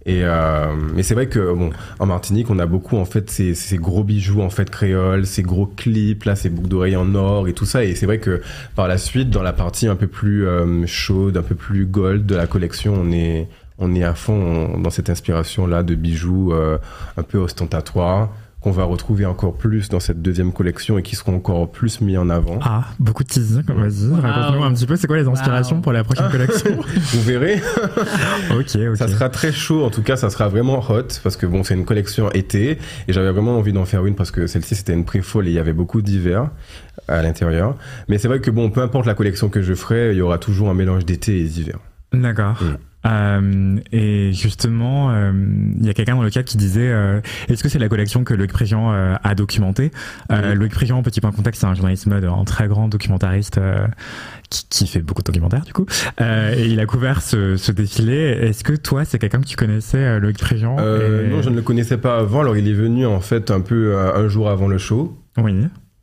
[SPEAKER 2] Et euh, mais c'est vrai que bon, en Martinique, on a beaucoup en fait ces, gros bijoux en fait créoles, ces gros clips là, ces boucles d'oreilles en or et tout ça. Et c'est vrai que par la suite, dans la partie un peu plus euh, chaude, un peu plus gold de la collection, on est on est à fond dans cette inspiration là de bijoux un peu ostentatoires qu'on va retrouver encore plus dans cette deuxième collection et qui seront encore plus mis en avant.
[SPEAKER 1] Ah, beaucoup de teasing, vas-y, raconte-nous un petit peu, c'est quoi les inspirations pour la prochaine collection *laughs*
[SPEAKER 2] Vous verrez. *laughs*
[SPEAKER 1] ok, ok.
[SPEAKER 2] Ça sera très chaud, en tout cas, ça sera vraiment hot, parce que bon, c'est une collection été, et j'avais vraiment envie d'en faire une, parce que celle-ci, c'était une pré-folle et il y avait beaucoup d'hiver à l'intérieur. Mais c'est vrai que bon, peu importe la collection que je ferai, il y aura toujours un mélange d'été et d'hiver.
[SPEAKER 1] D'accord. Euh, et justement, euh, il y a quelqu'un dans le chat qui disait euh, est-ce que c'est la collection que Loïc Préjean a documentée? Euh, Loïc Préjean, petit point de contexte, c'est un journaliste mode, un très grand documentariste qui, qui, fait beaucoup de documentaires du coup. et il a couvert ce, ce défilé. Est-ce que toi, c'est quelqu'un que tu connaissais, Loïc Préjean?
[SPEAKER 2] Et... Non, je ne le connaissais pas avant. Alors, il est venu en fait un peu un jour avant le show.
[SPEAKER 1] Oui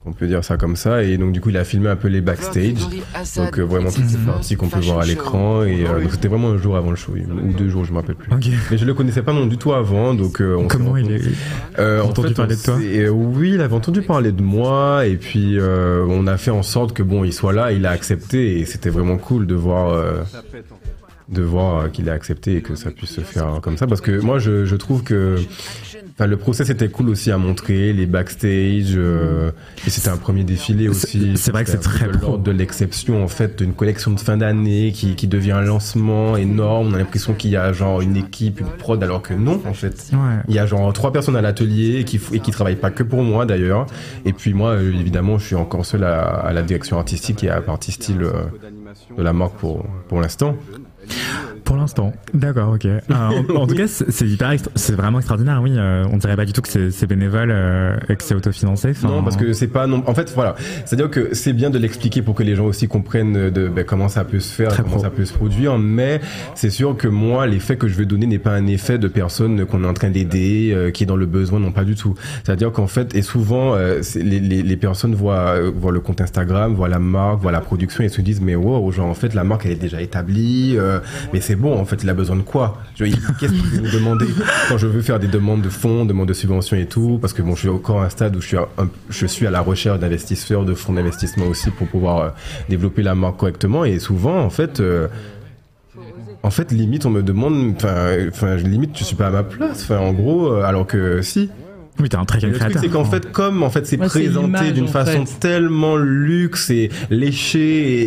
[SPEAKER 2] on peut dire ça comme ça. Et donc du coup il a filmé un peu les backstage. Donc euh, vraiment toutes ces parties qu'on peut voir à l'écran. Et euh, c'était vraiment un jour avant le show ou deux jours je me rappelle plus.
[SPEAKER 1] Okay.
[SPEAKER 2] mais je le connaissais pas non du tout avant donc euh, on
[SPEAKER 1] comment il est euh, entendu fait, parler de toi
[SPEAKER 2] oui il avait entendu parler de moi. Et puis on a fait en sorte que bon il soit là il a accepté. Et c'était vraiment cool de voir de voir qu'il a accepté et que ça puisse se faire comme ça parce que moi je, je trouve que le process était cool aussi à montrer, les backstage, euh, et c'était un premier défilé aussi.
[SPEAKER 1] C'est vrai que c'est très
[SPEAKER 2] l'ordre de l'exception en fait d'une collection de fin d'année qui, qui devient un lancement énorme. On a l'impression qu'il y a genre une équipe, une prod, alors que non en fait.
[SPEAKER 1] Ouais.
[SPEAKER 2] Il y a genre trois personnes à l'atelier qui et qui travaillent pas que pour moi d'ailleurs. Et puis moi euh, évidemment je suis encore seul à, à, la direction artistique et à la partie style euh, de la marque pour pour l'instant. Yeah.
[SPEAKER 1] Pour l'instant, d'accord, ok. Euh, *laughs* en, en, tout cas, c'est hyper, c'est vraiment extraordinaire. Oui, euh, on dirait pas du tout que c'est bénévole euh, et que c'est autofinancé.
[SPEAKER 2] Non, parce que c'est pas. Non, en fait, voilà, c'est-à-dire que c'est bien de l'expliquer pour que les gens aussi comprennent de ben, comment ça peut se faire,
[SPEAKER 1] Très
[SPEAKER 2] comment
[SPEAKER 1] pro.
[SPEAKER 2] ça peut se produire. Mais c'est sûr que moi, l'effet que je veux donner n'est pas un effet de personne qu'on est en train d'aider, euh, qui est dans le besoin, non pas du tout. C'est-à-dire qu'en fait, et souvent, euh, les, les, les, personnes voient, euh, voient le compte Instagram, voient la marque, voient la production et se disent mais wow, genre en fait la marque elle est déjà établie, mais c'est bon, en fait, il a besoin de quoi? Qu'est-ce que vous me demandez quand je veux faire des demandes de fonds, demandes de subventions et tout Parce que bon, je suis encore à un stade où je suis, un, je suis à la recherche d'investisseurs, de fonds d'investissement aussi pour pouvoir euh, développer la marque correctement. Et souvent, en fait, euh, en fait, limite, on me demande, enfin, limite, je suis pas à ma place. En gros, euh, alors que si.
[SPEAKER 1] Oui, t'es un très
[SPEAKER 2] Le truc, c'est qu'en fait, comme en fait, c'est
[SPEAKER 3] Ouais,
[SPEAKER 2] présenté d'une
[SPEAKER 3] en
[SPEAKER 2] façon
[SPEAKER 3] fait.
[SPEAKER 2] tellement luxe et léché et,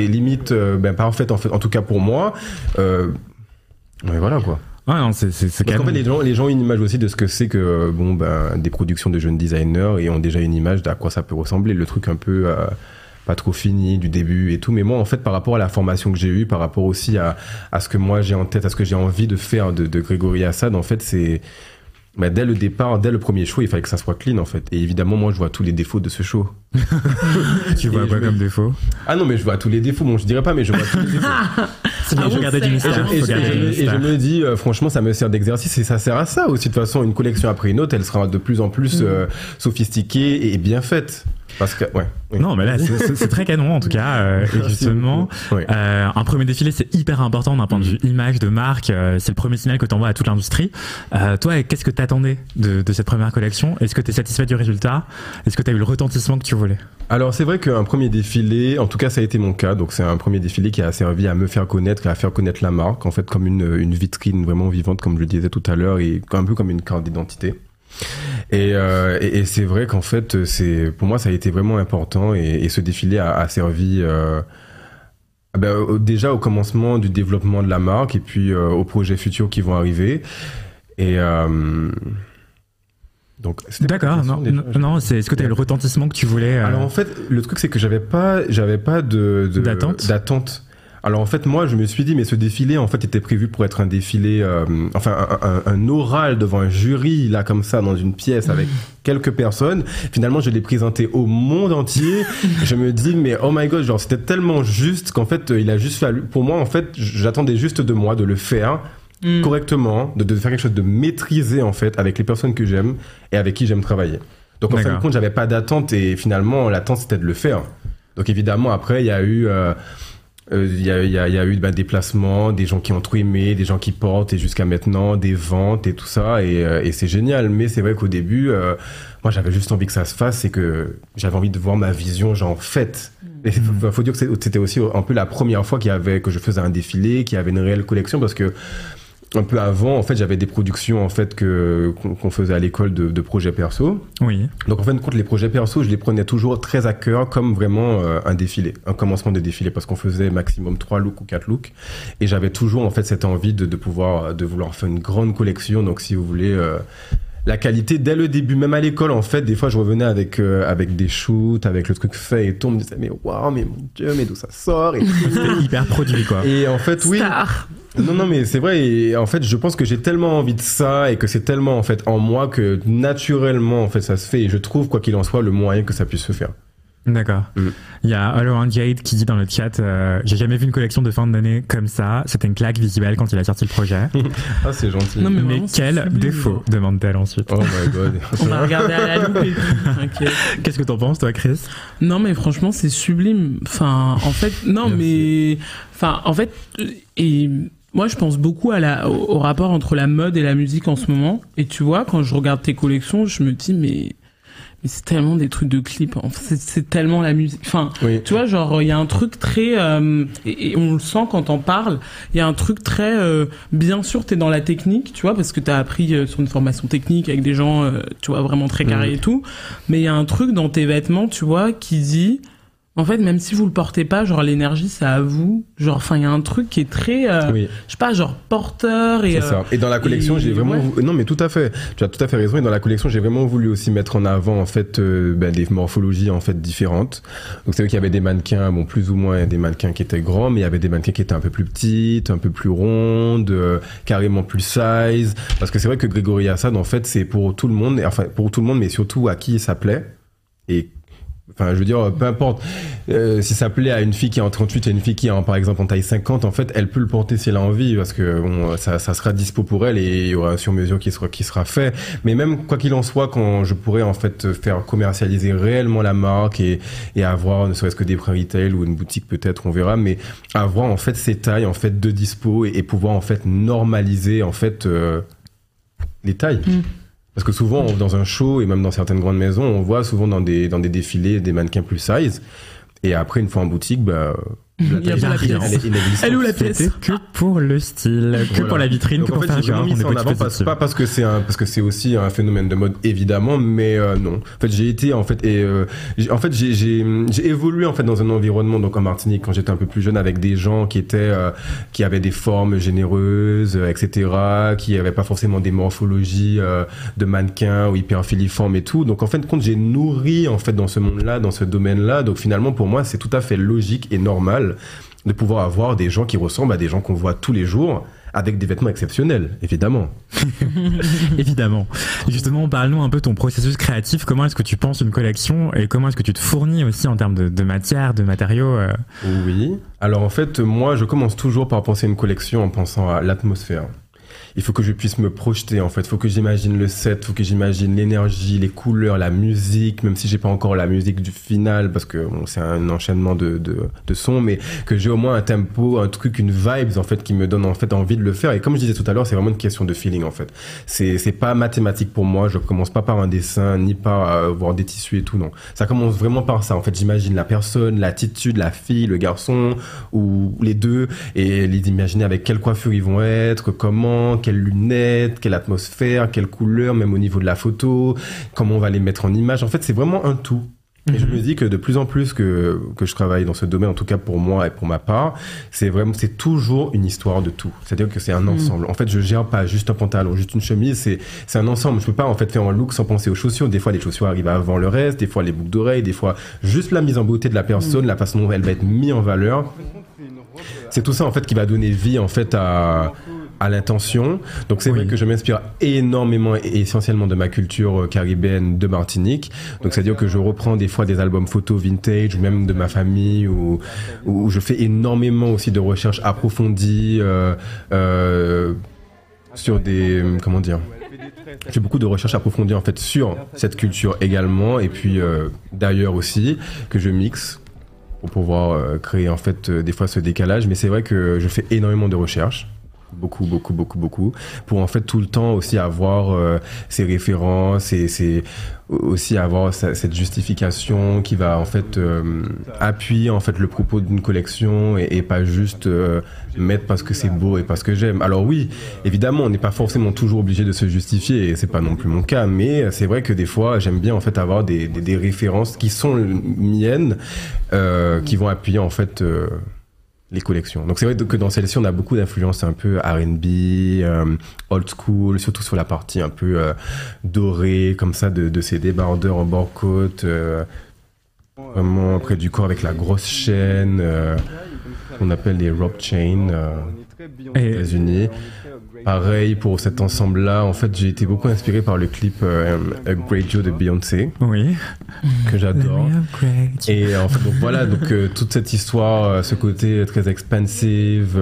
[SPEAKER 2] et- et limite, euh, ben parfaite en fait, en tout cas pour moi. Euh, ouais, voilà quoi.
[SPEAKER 1] Ah non, c'est c'est c'est
[SPEAKER 2] Parce
[SPEAKER 1] quand
[SPEAKER 2] qu'en fait,
[SPEAKER 1] même.
[SPEAKER 2] les gens, les gens ont une image aussi de ce que c'est que euh, bon ben des productions de jeunes designers et ont déjà une image d'à quoi ça peut ressembler. Le truc un peu euh, pas trop fini du début et tout. Mais moi, en fait, par rapport à la formation que j'ai eue, par rapport aussi à, à ce que moi j'ai en tête, à ce que j'ai envie de faire de, de Grégory Assad, en fait, c'est bah, dès le départ, dès le premier show, il fallait que ça soit clean en fait. Et évidemment, moi, je vois tous les défauts de ce show. *laughs*
[SPEAKER 1] Tu vois quoi comme
[SPEAKER 2] me-
[SPEAKER 1] défaut?
[SPEAKER 2] Ah non, mais je vois tous les défauts. Bon, je dirais pas, mais je vois tous les défauts. *laughs*
[SPEAKER 3] Ah
[SPEAKER 1] du
[SPEAKER 2] Et je, et et
[SPEAKER 1] du
[SPEAKER 2] et je me dis, euh, franchement, ça me sert d'exercice et ça sert à ça aussi. De toute façon, une collection après une autre, elle sera de plus en plus euh, sophistiquée et bien faite. Parce que, ouais.
[SPEAKER 1] Non, mais là, c'est très canon en tout cas. Euh, *laughs* justement, euh, un premier défilé, c'est hyper important d'un point de vue image de marque. Euh, c'est le premier signal que tu envoies à toute l'industrie. Toi, qu'est-ce que tu attendais de, de, cette première collection? Est-ce que tu es satisfait du résultat? Est-ce que tu as eu le retentissement que tu voulais?
[SPEAKER 2] Alors, c'est vrai qu'un premier défilé, en tout cas, ça a été mon cas. Donc, c'est un premier défilé qui a servi à me faire connaître et à faire connaître la marque, en fait, comme une, vitrine vraiment vivante, comme je le disais tout à l'heure, et un peu comme une carte d'identité. Euh, et, et, c'est vrai qu'en fait, c'est pour moi, ça a été vraiment important et, ce défilé a, servi euh, ben, déjà au commencement du développement de la marque et puis euh, aux projets futurs qui vont arriver. Et
[SPEAKER 1] donc, d'accord, non, non, c'est est-ce que tu as eu le retentissement que tu voulais
[SPEAKER 2] Alors en fait, le truc c'est que j'avais pas, j'avais pas de d'attente. Alors en fait, moi, je me suis dit, mais ce défilé, en fait, était prévu pour être un défilé, euh, enfin, un, oral devant un jury, là, comme ça, dans une pièce avec *laughs* quelques personnes. Finalement, je l'ai présenté au monde entier. *laughs* je me dis, mais oh my god, genre, c'était tellement juste qu'en fait, il a juste fallu, pour moi, en fait, j'attendais juste de moi de le faire mm. correctement, de, de, faire quelque chose de maîtrisé, en fait, avec les personnes que j'aime et avec qui j'aime travailler. Donc, en fin de compte, j'avais pas d'attente et finalement, l'attente, c'était de le faire. Donc, évidemment, après, il y a eu, euh, euh, il y, a, y, a, y, a, eu bah, des placements, des gens qui ont trop aimé, des gens qui portent et jusqu'à maintenant des ventes et tout ça et, euh, et c'est génial. Mais c'est vrai qu'au début, euh, moi j'avais juste envie que ça se fasse et que j'avais envie de voir ma vision genre faite. Mm. Faut, faut dire que c'était aussi un peu la première fois qu'il y avait que je faisais un défilé, qu'il y avait une réelle collection parce que un peu avant, en fait, j'avais des productions en fait que qu'on faisait à l'école de, de, projets perso.
[SPEAKER 1] Oui.
[SPEAKER 2] Donc en fait, compte les projets perso, je les prenais toujours très à cœur, comme vraiment euh, un défilé, un commencement de défilé, parce qu'on faisait maximum trois looks ou quatre looks, et j'avais toujours en fait cette envie de, de, pouvoir, de vouloir faire une grande collection. Donc si vous voulez. Euh, la qualité dès le début, même à l'école en fait, des fois je revenais avec euh, avec des shoots, avec le truc fait et tout, on me disait mais waouh, mais mon dieu, mais d'où ça sort et *laughs*
[SPEAKER 1] C'était hyper produit quoi.
[SPEAKER 2] Et en fait oui. Non, non, mais c'est vrai. Et en fait, je pense que j'ai tellement envie de ça et que c'est tellement en fait en moi que naturellement en fait ça se fait. Et je trouve quoi qu'il en soit le moyen que ça puisse se faire.
[SPEAKER 1] D'accord. Mm. Il y a All Around Jade qui dit dans le chat euh, J'ai jamais vu une collection de fin d'année comme ça. C'était une claque visuelle quand il a sorti le projet. *laughs*
[SPEAKER 2] ah, c'est gentil.
[SPEAKER 1] mais, quel défaut demande-t-elle ensuite.
[SPEAKER 2] Oh my god. *laughs*
[SPEAKER 3] On a regardé à la loupe et tout.
[SPEAKER 1] Qu'est-ce que t'en penses, toi, Chris?
[SPEAKER 3] Non, mais franchement, c'est sublime. Enfin, en fait, non, mais. Enfin, en fait. Et moi, je pense beaucoup à la, au, rapport entre la mode et la musique en ce moment. Et tu vois, quand je regarde tes collections, je me dis, mais, mais c'est tellement des trucs de clips. c'est tellement la musique. Enfin, tu vois, genre, il y a un truc très, euh, et, on le sent quand on parle. Il y a un truc très, euh, bien sûr, t'es dans la technique, tu vois, parce que t'as appris euh, sur une formation technique avec des gens, tu vois, vraiment très carrés et tout. Mais il y a un truc dans tes vêtements, tu vois, qui dit, en fait, même si vous le portez pas, genre l'énergie, c'est à vous. Genre, enfin, il y a un truc qui est très, euh, je sais pas, genre porteur et.
[SPEAKER 2] C'est ça. Et dans la collection, j'ai vraiment, non, mais tout à fait. Tu as tout à fait raison. Et dans la collection, j'ai vraiment voulu aussi mettre en avant en fait euh, ben, des morphologies en fait différentes. Donc c'est vrai qu'il y avait des mannequins, bon, plus ou moins des mannequins qui étaient grands, mais il y avait des mannequins qui étaient un peu plus petites, un peu plus rondes, euh, carrément plus size. Parce que c'est vrai que Grégory Assad, en fait, c'est pour tout le monde, enfin pour tout le monde, mais surtout à qui ça plaît et Enfin, je veux dire, peu importe. Euh, si ça plaît à une fille qui est en 38 et une fille qui est en, par exemple en taille 50, en fait, elle peut le porter si elle a envie parce que ça, sera dispo pour elle et il y aura un sur-mesure qui sera, qui sera fait. Mais même quoi qu'il en soit, quand je pourrais en fait faire commercialiser réellement la marque et, et avoir ne serait-ce que des prix retail ou une boutique peut-être, on verra, mais avoir en fait ces tailles en fait de dispo et, pouvoir en fait normaliser en fait euh, les tailles. Mm. Parce que souvent, dans un show et même dans certaines grandes maisons, on voit souvent dans des, dans des défilés des mannequins plus size. Et après, une fois en boutique, bah,
[SPEAKER 3] il y a la pièce. Elle, est où la pièce
[SPEAKER 1] que pour le style, que pour la vitrine, que pour faire genre. On
[SPEAKER 2] en avant pas parce que c'est un, parce que c'est aussi un phénomène de mode évidemment, mais euh, non. En fait, j'ai été en fait et euh, en fait j'ai j'ai évolué en fait dans un environnement donc en Martinique quand j'étais un peu plus jeune avec des gens qui étaient euh, qui avaient des formes généreuses, etc., qui avaient pas forcément des morphologies de mannequins ou hyper filiformes et tout. Donc en fait, compte j'ai nourri en fait dans ce monde-là, dans ce domaine-là. Donc finalement pour moi c'est tout à fait logique et normal de pouvoir avoir des gens qui ressemblent à des gens qu'on voit tous les jours avec des vêtements exceptionnels, évidemment. *laughs*
[SPEAKER 1] évidemment. Justement, parle-nous un peu de ton processus créatif. Comment est-ce que tu penses une collection et comment est-ce que tu te fournis aussi en termes de, de matière, de matériaux euh
[SPEAKER 2] Oui. Alors en fait, moi, je commence toujours par penser une collection en pensant à l'atmosphère. Il faut que je puisse me projeter en fait. Il faut que j'imagine le set, il faut que j'imagine l'énergie, les couleurs, la musique, même si j'ai pas encore la musique du final parce que bon, c'est un enchaînement de, de, de sons, mais que j'ai au moins un tempo, un truc, une vibe en fait qui me donne en fait envie de le faire. Et comme je disais tout à l'heure, c'est vraiment une question de feeling en fait. C'est c'est pas mathématique pour moi. Je commence pas par un dessin ni par euh, voir des tissus et tout non. Ça commence vraiment par ça. En fait, j'imagine la personne, l'attitude, la fille, le garçon ou les deux et les imaginer avec quelle coiffure ils vont être, comment quelles lunettes, quelle atmosphère, quelle couleur, même au niveau de la photo, comment on va les mettre en image. En fait, c'est vraiment un tout. Et je
[SPEAKER 1] Mhm.
[SPEAKER 2] me dis que de plus en plus que, que je travaille dans ce domaine, en tout cas pour moi et pour ma part, c'est vraiment, c'est toujours une histoire de tout. C'est-à-dire que c'est un ensemble. En fait, je gère pas juste un pantalon, juste une chemise, c'est, c'est un ensemble. Je peux pas, en fait, faire un look sans penser aux chaussures. Des fois, les chaussures arrivent avant le reste, des fois, les boucles d'oreilles, des fois, juste la mise en beauté de la personne, la façon dont elle va être mise en valeur. C'est tout ça, en fait, qui va donner vie, en fait, à, à l'intention. Donc c'est
[SPEAKER 1] Oui.
[SPEAKER 2] vrai que je m'inspire énormément et essentiellement de ma culture euh, caribéenne de Martinique. Donc c'est-à-dire que je reprends des fois des albums photos vintage ou même de ma famille ou où je fais énormément aussi de recherches approfondies euh, euh, sur des comment dire j'ai beaucoup de recherches approfondies en fait sur cette culture également et puis euh, d'ailleurs aussi que je mixe pour pouvoir créer en fait des fois ce décalage mais c'est vrai que je fais énormément de recherches beaucoup beaucoup beaucoup beaucoup pour en fait tout le temps aussi avoir euh, ces références et c'est aussi avoir sa- cette justification qui va en fait euh, appuyer en fait le propos d'une collection et, et pas juste euh, mettre parce que c'est beau et parce que j'aime. Alors oui, évidemment, on n'est pas forcément toujours obligé de se justifier et c'est pas non plus mon cas, mais c'est vrai que des fois j'aime bien en fait avoir des, des, des références qui sont miennes, euh, qui vont appuyer en fait euh, les collections. Donc c'est vrai que dans celle-ci, on a beaucoup d'influences un peu R&B, euh, old school, surtout sur la partie un peu euh, dorée, comme ça, de, de ces débardeurs en bord-côte, euh, vraiment près du corps avec la grosse chaîne, euh, qu'on appelle les rope chain États-Unis. Pareil pour cet ensemble-là, en fait, j'ai été beaucoup inspiré par le clip euh, A Great Joe de Beyoncé,
[SPEAKER 1] Oui.
[SPEAKER 2] que j'adore.
[SPEAKER 1] Upgrade.
[SPEAKER 2] Et en fait, donc voilà, donc euh, toute cette histoire, euh, ce côté très expansive,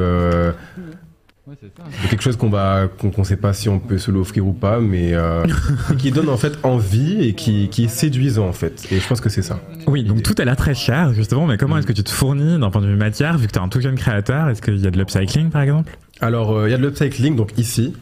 [SPEAKER 2] euh, c'est quelque chose qu'on va, qu'on qu'on sait pas si on peut se l'offrir ou pas, mais euh, *laughs* qui donne en fait envie et qui, qui est séduisant en fait. Et je pense que c'est ça.
[SPEAKER 1] Oui, donc tout a l'air très cher, justement, mais comment est-ce que tu te fournis d'un point de vue matière, vu que tu es un tout jeune créateur? Est-ce qu'il y a de l'upcycling, par exemple?
[SPEAKER 2] Alors, euh, il y a de l'upcycling, donc ici.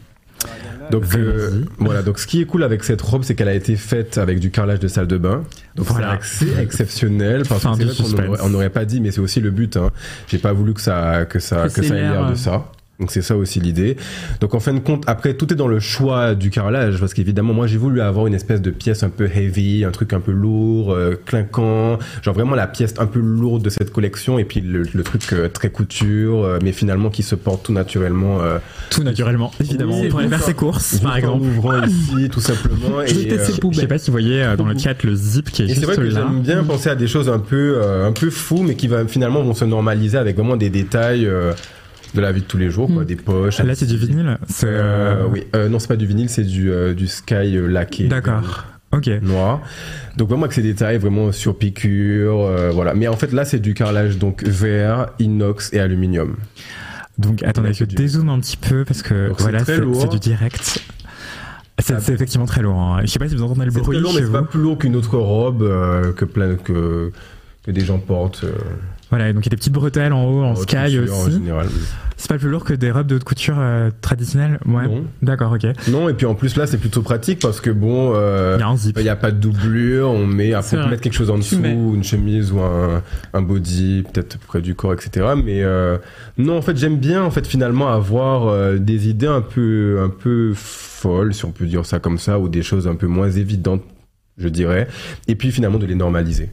[SPEAKER 2] Donc euh, voilà, donc ce qui est cool avec cette robe, c'est qu'elle a été faite avec du carrelage de salle de bain. Donc
[SPEAKER 1] Voilà.
[SPEAKER 2] c'est exceptionnel parce que on n'aurait pas dit, mais c'est aussi le but. Hein. J'ai pas voulu que ça que ça
[SPEAKER 3] Que
[SPEAKER 2] que ça ait
[SPEAKER 3] l'air,
[SPEAKER 2] de
[SPEAKER 3] euh.
[SPEAKER 2] ça. Donc c'est ça aussi l'idée. Donc en fin de compte, après tout est dans le choix du carrelage parce qu'évidemment moi j'ai voulu avoir une espèce de pièce un peu heavy, un truc un peu lourd, euh, clinquant, genre vraiment la pièce un peu lourde de cette collection et puis le, le truc euh, très couture, euh, mais finalement qui se porte tout naturellement. euh,
[SPEAKER 1] Tout naturellement, évidemment.
[SPEAKER 2] Oui,
[SPEAKER 1] pour aller faire ses courses, par
[SPEAKER 2] en
[SPEAKER 1] exemple.
[SPEAKER 2] ouvrant *laughs* ici tout simplement.
[SPEAKER 3] Je
[SPEAKER 2] et, euh,
[SPEAKER 1] Je sais pas si vous voyez euh, dans le chat le zip qui est
[SPEAKER 2] et
[SPEAKER 1] juste
[SPEAKER 2] c'est vrai que
[SPEAKER 1] là.
[SPEAKER 2] j'aime bien penser à des choses un peu, euh, un peu fous, mais qui va finalement vont se normaliser avec vraiment des détails euh, de la vie de tous les jours, quoi,
[SPEAKER 3] Mm.
[SPEAKER 2] des poches.
[SPEAKER 1] Là, c'est du vinyle. C'est
[SPEAKER 2] Euh,
[SPEAKER 1] euh,
[SPEAKER 2] oui, Euh, non, c'est pas du vinyle, c'est du du sky laqué.
[SPEAKER 1] D'accord. Ok.
[SPEAKER 2] Noir. Donc vraiment avec ces détails vraiment sur piqûre, voilà. Mais en fait là c'est du carrelage donc verre, inox et aluminium.
[SPEAKER 1] Donc attendez, je
[SPEAKER 2] c'est
[SPEAKER 1] dézoome un petit peu parce que
[SPEAKER 2] Donc, c'est
[SPEAKER 1] voilà, c'est
[SPEAKER 2] lourd.
[SPEAKER 1] c'est du direct. C'est
[SPEAKER 2] Ah.
[SPEAKER 1] c'est effectivement très lourd. hein. Je sais pas si vous entendez le
[SPEAKER 2] C'est
[SPEAKER 1] bruit
[SPEAKER 2] très lourd, mais c'est pas plus lourd qu'une autre robe euh, que plein que que des gens portent. euh,
[SPEAKER 1] Voilà, donc il y a des petites bretelles en haut, en sky
[SPEAKER 2] couture, En
[SPEAKER 1] aussi.
[SPEAKER 2] général.
[SPEAKER 1] C'est pas plus lourd que des robes de haute couture euh, traditionnelles? Ouais. D'accord, ok.
[SPEAKER 2] Non, et puis en plus là c'est plutôt pratique parce que bon. euh,
[SPEAKER 1] Il a
[SPEAKER 2] n'y a pas de doublure, on met, peut
[SPEAKER 3] vrai.
[SPEAKER 2] mettre quelque chose en dessous, une chemise ou un, un body, peut-être près du corps, etc. Mais euh, non, en fait, j'aime bien, en fait, finalement, avoir euh, des idées un peu, un peu folles, si on peut dire ça comme ça, ou des choses un peu moins évidentes, je dirais, et puis finalement de les normaliser.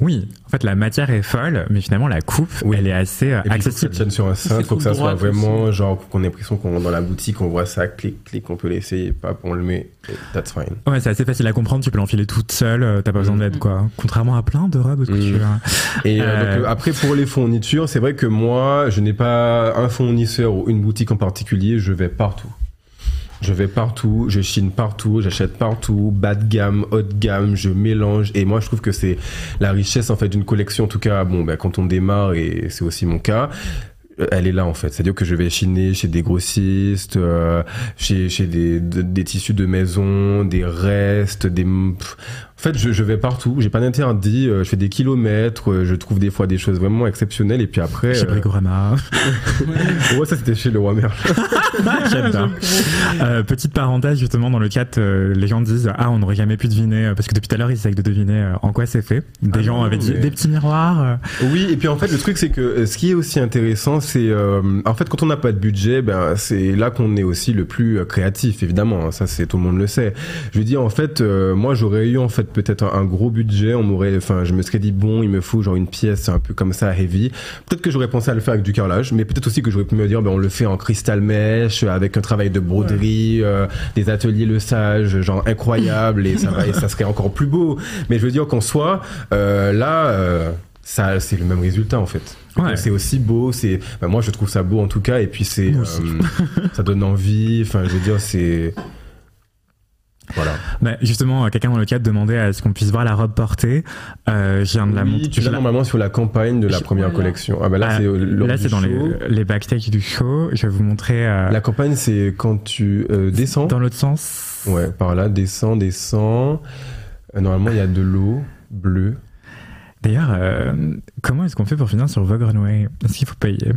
[SPEAKER 1] Oui, en fait, la matière est folle, mais finalement, la coupe,
[SPEAKER 2] Oui.
[SPEAKER 1] elle est assez euh,
[SPEAKER 2] Et puis, il faut que ça
[SPEAKER 1] accessible.
[SPEAKER 2] tienne sur un cintre, faut que ça soit vraiment, genre, qu'on ait l'impression qu'on dans la boutique, on voit ça, clic, clic, on peut l'essayer, pas, on le met, et that's fine.
[SPEAKER 1] Ouais, c'est assez facile à comprendre, tu peux l'enfiler toute seule, euh, t'as pas besoin
[SPEAKER 2] Mm.
[SPEAKER 1] d'aide, quoi. Contrairement à plein de robes de
[SPEAKER 2] Mm.
[SPEAKER 1] couture.
[SPEAKER 2] Et euh,
[SPEAKER 1] Euh,
[SPEAKER 2] donc, euh, après pour les fournitures, c'est vrai que moi, je n'ai pas un fournisseur ou une boutique en particulier, je vais partout. Je vais partout, je chine partout, j'achète partout, bas de gamme, haut de gamme, je mélange. Et moi, je trouve que c'est la richesse en fait d'une collection. En tout cas, bon, ben, quand on démarre, et c'est aussi mon cas, elle est là en fait. C'est-à-dire que je vais chiner chez des grossistes, euh, chez, chez des, des tissus de maison, des restes, des... En fait, je, je vais partout, j'ai pas d'interdit, euh, je fais des kilomètres, euh, je trouve des fois des choses vraiment exceptionnelles et puis après...
[SPEAKER 1] Chez Brigorama. *laughs*
[SPEAKER 2] ouais, ça c'était chez le roi Merle. *laughs*
[SPEAKER 1] J'adore. Euh, petite parenthèse, justement, dans le chat, les gens disent Ah, on n'aurait jamais pu deviner, parce que depuis tout à l'heure, ils essayent de deviner en quoi c'est fait. Des ah gens avaient dit des petits miroirs.
[SPEAKER 2] Oui, et puis en fait, le truc, c'est que ce qui est aussi intéressant, c'est. en fait, quand on n'a pas de budget, ben, c'est là qu'on est aussi le plus créatif, évidemment. Ça, c'est tout le monde le sait. Je dire, en fait, moi, j'aurais eu, en fait, peut-être un, gros budget, on m'aurait, enfin, je me serais dit bon, il me faut genre une pièce un peu comme ça heavy. Peut-être que j'aurais pensé à le faire avec du carrelage, mais peut-être aussi que j'aurais pu me dire ben on le fait en cristal mèche avec un travail de broderie, euh, des ateliers le sage, genre incroyable et ça va, et ça serait encore plus beau. Mais je veux dire qu'en soit euh, là. Euh, ça c'est le même résultat en fait. C'est aussi beau, c'est ben, moi je trouve ça beau en tout cas et puis c'est ça donne envie, enfin je veux dire c'est voilà.
[SPEAKER 1] Bah, justement, quelqu'un dans le cadre demandait à ce qu'on puisse voir la robe portée. Euh, je viens de la
[SPEAKER 2] montrer. Tu l'as normalement sur la campagne de la première collection. Ah bah là, ah, c'est
[SPEAKER 1] là, c'est dans les, les backstage du show. Je vais vous montrer. Euh,
[SPEAKER 2] la campagne, c'est quand tu euh, descends.
[SPEAKER 1] Dans l'autre sens.
[SPEAKER 2] Ouais, par là, descends, descends. Euh, normalement, il y a de l'eau bleue.
[SPEAKER 1] D'ailleurs, euh, comment est-ce qu'on fait pour finir sur Vogue Runway? Est-ce qu'il faut payer?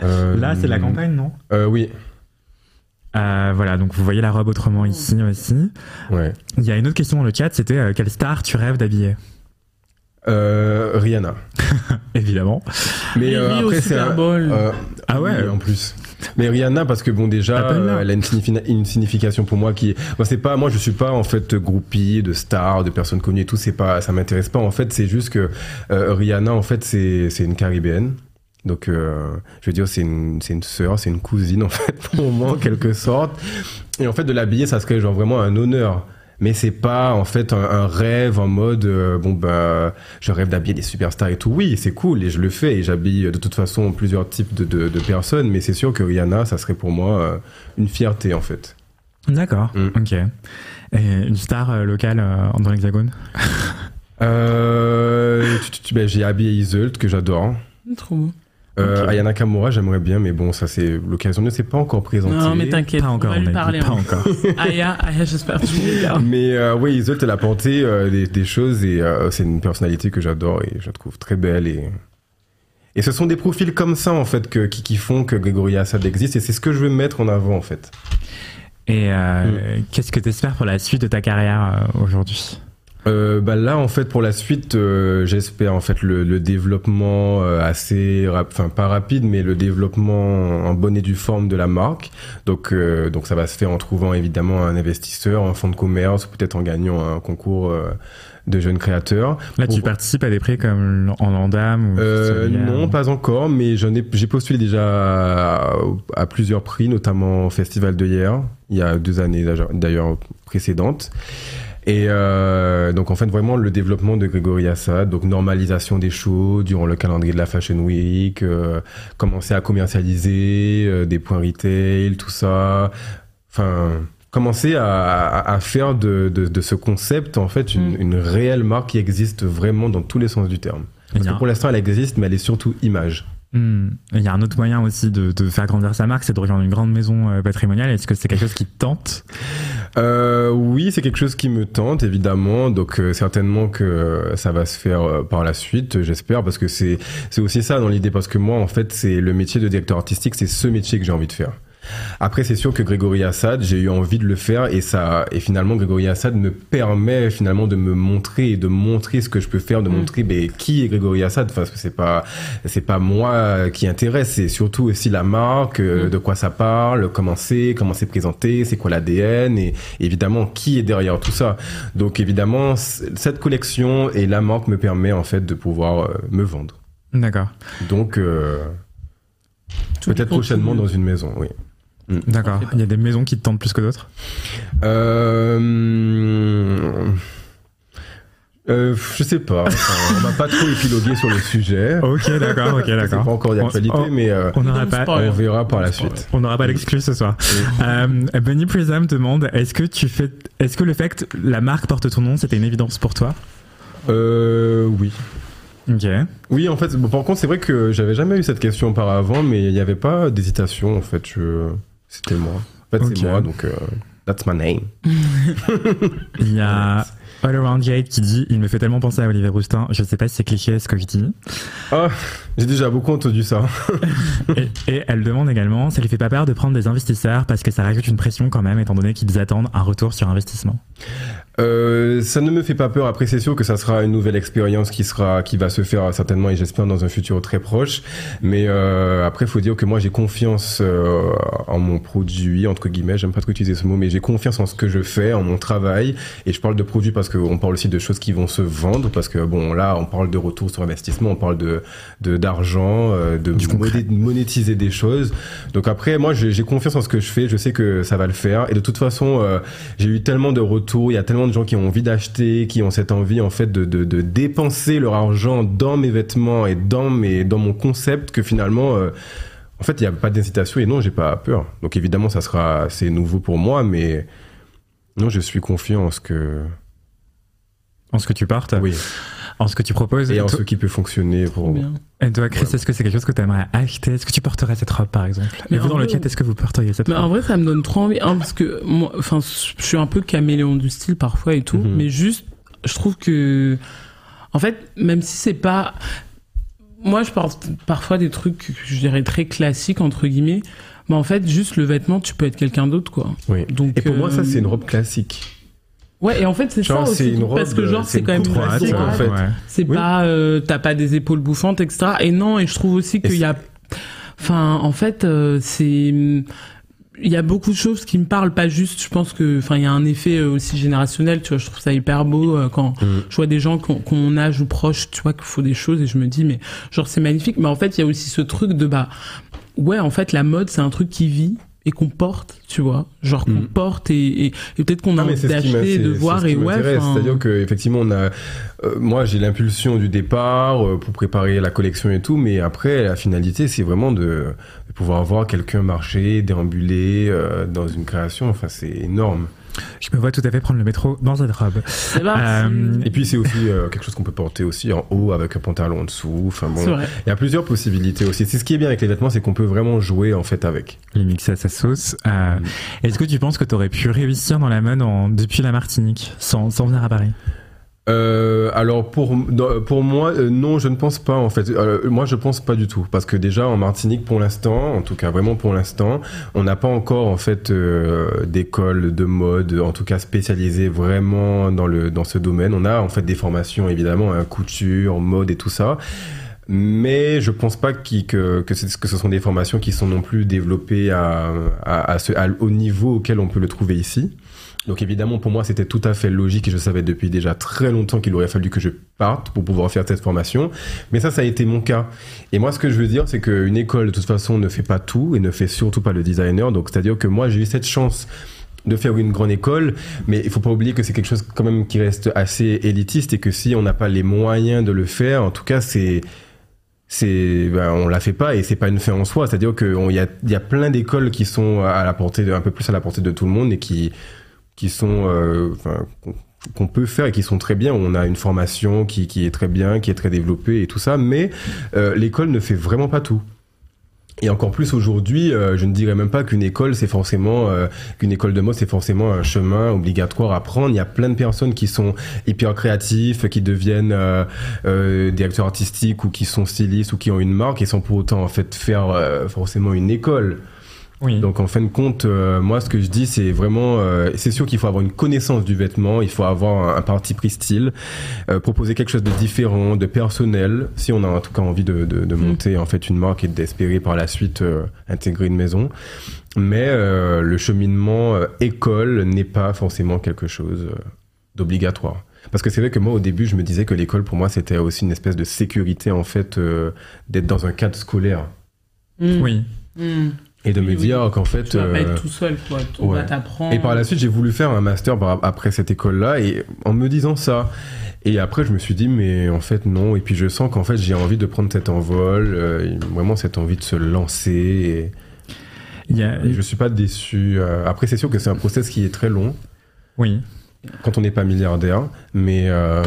[SPEAKER 1] Là, c'est la campagne, non?
[SPEAKER 2] Oui.
[SPEAKER 1] Euh, voilà, donc vous voyez la robe autrement ici aussi.
[SPEAKER 2] Ouais.
[SPEAKER 1] Il y a une autre question dans le chat, c'était euh, quelle star tu rêves d'habiller
[SPEAKER 2] euh, Rihanna. *laughs*
[SPEAKER 1] Évidemment.
[SPEAKER 3] Mais euh, après c'est euh,
[SPEAKER 1] ah ouais.
[SPEAKER 2] en plus. Mais Rihanna parce que bon déjà elle a une, une, signification pour moi qui moi c'est pas moi je suis pas en fait groupie de stars de personnes connues et tout c'est pas ça m'intéresse pas en fait c'est juste que Rihanna en fait c'est c'est une caribéenne donc, euh, je veux dire, c'est une, c'est une sœur, c'est une cousine, *laughs* en fait, pour moi, en quelque sorte. Et en fait, de l'habiller, ça serait genre vraiment un honneur. Mais c'est pas, en fait, un, rêve en mode, euh, bon, bah, je rêve d'habiller des superstars et tout. Oui, c'est cool, et je le fais, et j'habille de toute façon plusieurs types de, de, de, personnes, mais c'est sûr que Rihanna, ça serait pour moi euh, une fierté, en fait.
[SPEAKER 1] D'accord, mm. ok. Et une star locale dans l'Hexagone
[SPEAKER 2] euh, ben, J'ai habillé Iseult, que j'adore.
[SPEAKER 3] Trop beau.
[SPEAKER 2] Euh, Ayana Kamura, j'aimerais bien, mais bon, ça c'est l'occasion ne s'est pas encore présentée.
[SPEAKER 3] Non, mais t'inquiète,
[SPEAKER 1] pas encore. On va lui
[SPEAKER 3] parler.
[SPEAKER 1] Pas encore. *laughs*
[SPEAKER 3] Aya, Aya, j'espère que tu
[SPEAKER 2] Mais euh, oui, Isolde, elle a porté euh, des, des, choses et euh, c'est une personnalité que j'adore et je la trouve très belle et et ce sont des profils comme ça en fait que, qui, qui font que Grégory Assad existe et c'est ce que je veux mettre en avant en fait.
[SPEAKER 1] Et euh, mm. qu'est-ce que tu espères pour la suite de ta carrière aujourd'hui?
[SPEAKER 2] Euh, bah là en fait pour la suite euh, j'espère en fait le, le développement euh, assez enfin pas rapide mais le développement en bonne et due forme de la marque donc euh, donc ça va se faire en trouvant évidemment un investisseur un fonds de commerce peut-être en gagnant un concours de jeunes créateurs.
[SPEAKER 1] Là, tu participes à des prix comme en Landam ou
[SPEAKER 2] euh, Non, pas encore, mais j'en ai, j'ai postulé déjà à, plusieurs prix, notamment au Festival de hier, il y a deux années d'ailleurs précédentes. Et euh, donc en fait vraiment le développement de Grégory Assad, donc normalisation des shows durant le calendrier de la Fashion Week, euh, commencer à commercialiser euh, des points retail, tout ça. Enfin commencer à, à faire de, de, de, ce concept en fait une, mm. une, réelle marque qui existe vraiment dans tous les sens du terme. Parce que pour l'instant elle existe mais elle est surtout image.
[SPEAKER 1] Hmm. Il y a un autre moyen aussi de, de faire grandir sa marque, c'est de rejoindre une grande maison patrimoniale. Est-ce que c'est quelque chose qui te tente?
[SPEAKER 2] Euh, Oui, c'est quelque chose qui me tente, évidemment. Donc euh, certainement que ça va se faire euh, par la suite, j'espère, parce que c'est c'est aussi ça dans l'idée, parce que moi, en fait, c'est le métier de directeur artistique, c'est ce métier que j'ai envie de faire. Après, c'est sûr que Grégory Assad, j'ai eu envie de le faire et ça, et finalement, Grégory Assad me permet finalement de me montrer et de montrer ce que je peux faire, de mm. montrer ben, qui est Grégory Assad, parce que c'est pas, c'est pas moi qui intéresse, c'est surtout aussi la marque, euh, mm. de quoi ça parle, comment c'est, comment c'est présenté, c'est quoi l'ADN et évidemment qui est derrière tout ça. Donc évidemment, cette collection et la marque me permet en fait de pouvoir euh, me vendre.
[SPEAKER 1] D'accord.
[SPEAKER 2] Donc, euh, peut-être prochainement dans une maison, oui.
[SPEAKER 1] Mm. D'accord. Il y a des maisons qui te tentent plus que d'autres
[SPEAKER 2] euh... Euh, je sais pas. on va pas trop épiloguer sur le sujet. *laughs*
[SPEAKER 1] Ok, d'accord, ok, d'accord.
[SPEAKER 2] Pas encore d'actualité, mais euh,
[SPEAKER 1] on, pas,
[SPEAKER 2] on verra par la suite.
[SPEAKER 1] On n'aura pas l'exclus ce soir. euh, Benny Prism demande est-ce que tu fais, est-ce que le fait que la marque porte ton nom, c'était une évidence pour toi?
[SPEAKER 2] Euh, oui.
[SPEAKER 1] Ok.
[SPEAKER 2] Oui, en fait, bon, par contre, c'est vrai que j'avais jamais eu cette question auparavant, mais il n'y avait pas d'hésitation, en fait. Je... C'était moi. En fait,
[SPEAKER 1] Ok.
[SPEAKER 2] c'est moi, donc euh, that's my name. *laughs*
[SPEAKER 1] Il y a All Around Jade qui dit Il me fait tellement penser à Olivier Roustin. Je sais pas si c'est cliché ce que je dis.
[SPEAKER 2] Ah, j'ai déjà beaucoup entendu ça. *laughs*
[SPEAKER 1] et, et elle demande également Ça lui fait pas peur de prendre des investisseurs parce que ça rajoute une pression quand même, étant donné qu'ils attendent un retour sur investissement.
[SPEAKER 2] Euh, ça ne me fait pas peur. Après, c'est sûr que ça sera une nouvelle expérience qui sera, qui va se faire certainement et j'espère dans un futur très proche. Mais euh, après, faut dire que moi, j'ai confiance euh, en mon produit entre guillemets. J'aime pas trop utiliser ce mot, mais j'ai confiance en ce que je fais, en mon travail. Et je parle de produit parce qu'on parle aussi de choses qui vont se vendre. Parce que bon, là, on parle de retour sur investissement, on parle de de d'argent, euh, de moné- monétiser des choses. Donc après, moi, j'ai j'ai confiance en ce que je fais. Je sais que ça va le faire. Et de toute façon, euh, j'ai eu tellement de retours. Il y a tellement de gens qui ont envie d'acheter, qui ont cette envie en fait de, de, de dépenser leur argent dans mes vêtements et dans mes dans mon concept que finalement. euh, en fait, il n'y a pas d'incitation et non, j'ai pas peur. Donc évidemment, ça sera, c'est nouveau pour moi, mais non, je suis confiant en ce que,
[SPEAKER 1] En ce que tu portes,
[SPEAKER 2] oui,
[SPEAKER 1] en ce que tu proposes.
[SPEAKER 2] et en
[SPEAKER 1] Toi-
[SPEAKER 2] ce qui peut fonctionner pour.
[SPEAKER 3] Bien.
[SPEAKER 1] Et toi, Chris,
[SPEAKER 2] Ouais.
[SPEAKER 1] est-ce que c'est quelque chose que tu aimerais acheter? Est-ce que tu porterais cette robe, par exemple?
[SPEAKER 3] Mais
[SPEAKER 1] Et vous, dans le chat, est-ce que vous porteriez cette
[SPEAKER 3] Mais en
[SPEAKER 1] robe?
[SPEAKER 3] vrai, ça me donne trop envie, hein, parce que moi, enfin, je suis un peu caméléon du style parfois et tout,
[SPEAKER 2] Mhm.
[SPEAKER 3] mais juste, je trouve que, en fait, même si c'est pas, moi, je porte parfois des trucs, que je dirais très classiques entre guillemets, mais en fait, juste le vêtement, tu peux être quelqu'un d'autre, quoi.
[SPEAKER 2] Oui.
[SPEAKER 3] Donc,
[SPEAKER 2] Et pour moi, ça,
[SPEAKER 3] euh,
[SPEAKER 2] c'est une robe classique.
[SPEAKER 3] Ouais, et en fait, c'est ça aussi, parce que genre,
[SPEAKER 2] c'est
[SPEAKER 3] c'est quand même assez
[SPEAKER 2] en fait.
[SPEAKER 3] C'est
[SPEAKER 2] Oui.
[SPEAKER 3] pas, euh, t'as pas des épaules bouffantes, etc. Et non, et je trouve aussi qu'il y a, enfin, en fait, euh, c'est, il y a beaucoup de choses qui me parlent, pas juste, je pense que, enfin, il y a un effet euh, aussi générationnel, tu vois, je trouve ça hyper beau euh, quand
[SPEAKER 2] Mm.
[SPEAKER 3] je vois des gens ont mon âge ou proche, tu vois, qu'il faut des choses et je me dis, mais genre, c'est magnifique. Mais en fait, il y a aussi ce truc de, bah, ouais, en fait, la mode, c'est un truc qui vit et qu'on porte, tu vois, genre qu'on
[SPEAKER 2] Mm.
[SPEAKER 3] porte et, et, et peut-être qu'on a envie d'acheter, de voir
[SPEAKER 2] ce qui
[SPEAKER 3] et ouais.
[SPEAKER 2] C'est-à-dire que effectivement, on a, euh, moi, j'ai l'impulsion du départ euh, pour préparer la collection et tout, mais après, la finalité, c'est vraiment de, de pouvoir voir quelqu'un marcher, déambuler euh, dans une création. Enfin, c'est énorme.
[SPEAKER 1] Je me vois tout à fait prendre le métro dans cette robe. Euh,
[SPEAKER 2] Et puis, c'est aussi euh, quelque chose qu'on peut porter aussi en haut avec un pantalon en dessous. Enfin bon, il y a plusieurs possibilités aussi. C'est ce qui est bien avec les vêtements, c'est qu'on peut vraiment jouer en fait avec.
[SPEAKER 1] Les mixer à sa sauce. Euh, Est-ce que tu penses que tu aurais pu réussir dans la mode en- depuis la Martinique, sans, sans venir à Paris?
[SPEAKER 2] Euh, alors pour pour moi euh, non je ne pense pas en fait. Euh, moi je pense pas du tout. Parce que déjà en Martinique pour l'instant en tout cas vraiment pour l'instant on n'a pas encore en fait euh, d'école de mode en tout cas spécialisée vraiment dans le dans ce domaine. On a en fait des formations évidemment hein, couture mode et tout ça. Mais je pense pas que que, que ce sont des formations qui sont non plus développées à, à ce, à- au niveau auquel on peut le trouver ici donc évidemment, pour moi, c'était tout à fait logique et je savais depuis déjà très longtemps qu'il aurait fallu que je parte pour pouvoir faire cette formation. Mais ça, ça a été mon cas. Et moi, ce que je veux dire, c'est qu'une école, de toute façon, ne fait pas tout et ne fait surtout pas le designer. Donc, c'est-à-dire que moi, j'ai eu cette chance de faire une grande école, mais il faut pas oublier que c'est quelque chose quand même qui reste assez élitiste et que si on n'a pas les moyens de le faire, en tout cas, c'est c'est ben, on la fait pas et c'est pas une fin en soi c'est à dire qu'il y a, il y a plein d'écoles qui sont à la portée de, un peu plus à la portée de tout le monde et qui qui sont euh, qu'on- peut faire et qui sont très bien on a une formation qui, qui est très bien qui est très développée et tout ça mais euh, l'école ne fait vraiment pas tout et encore plus aujourd'hui, euh, je ne dirais même pas qu'une école, c'est forcément qu'une école de mode, c'est forcément un chemin obligatoire à prendre. Il y a plein de personnes qui sont hyper créatifs, qui deviennent euh, directeurs artistiques ou qui sont stylistes ou qui ont une marque et sans pour autant en fait faire forcément une école.
[SPEAKER 1] Oui.
[SPEAKER 2] Donc en fin de compte, euh, moi ce que je dis c'est vraiment, euh, c'est sûr qu'il faut avoir une connaissance du vêtement, il faut avoir un, un parti pris style, euh, proposer quelque chose de différent, de personnel, si on a en tout cas envie de, de, de monter en fait une marque et d'espérer par la suite euh, intégrer une maison. Mais euh, le cheminement euh, école n'est pas forcément quelque chose euh, d'obligatoire. Parce que c'est vrai que moi au début je me disais que l'école pour moi c'était aussi une espèce de sécurité en fait euh, d'être dans un cadre scolaire
[SPEAKER 3] Mm.
[SPEAKER 1] Oui.
[SPEAKER 3] Mm.
[SPEAKER 2] Et de
[SPEAKER 3] Oui,
[SPEAKER 2] me
[SPEAKER 3] oui.
[SPEAKER 2] dire qu'en fait
[SPEAKER 3] Tu vas pas
[SPEAKER 2] euh,
[SPEAKER 3] être tout seul, quoi. On
[SPEAKER 2] ouais.
[SPEAKER 3] va t'apprendre.
[SPEAKER 2] Et par la suite, j'ai voulu faire un master après cette école-là, et en me disant ça. Et après, je me suis dit, mais en fait, non. Et puis, je sens qu'en fait, j'ai envie de prendre cet envol, euh, vraiment cette envie de se lancer. Et, et je suis pas déçu. Euh, Après, c'est sûr que c'est un process qui est très long
[SPEAKER 1] Oui.
[SPEAKER 2] quand on n'est pas milliardaire, mais euh,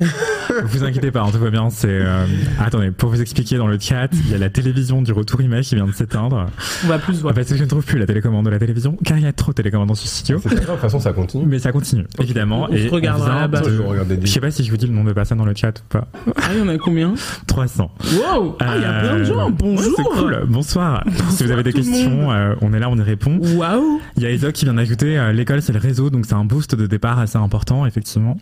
[SPEAKER 1] vous inquiétez pas, hein, tout va bien. C'est euh, attendez, pour vous expliquer dans le chat, il y a la télévision du retour image qui vient de s'éteindre.
[SPEAKER 3] On va plus voir.
[SPEAKER 1] Parce que je ne trouve plus la télécommande de la télévision, car il y a trop de télécommande dans ce studio.
[SPEAKER 2] C'est pas grave, de toute façon, ça continue.
[SPEAKER 1] Mais ça continue, évidemment.
[SPEAKER 3] On se regardera là-bas.
[SPEAKER 1] de-
[SPEAKER 2] Je
[SPEAKER 1] sais pas si je vous dis le nombre de personnes dans le chat ou pas.
[SPEAKER 3] Ah, il y en a combien?
[SPEAKER 1] 300.
[SPEAKER 3] Wow Ah, il y a plein de gens.
[SPEAKER 1] Euh,
[SPEAKER 3] Bonjour.
[SPEAKER 1] ouais, c'est cool. Bonsoir. si vous avez des questions, euh, on est là, on y répond.
[SPEAKER 3] Waouh
[SPEAKER 1] Il y a Isaac qui vient d'ajouter euh, l'école c'est le réseau donc c'est un boost de départ assez important effectivement.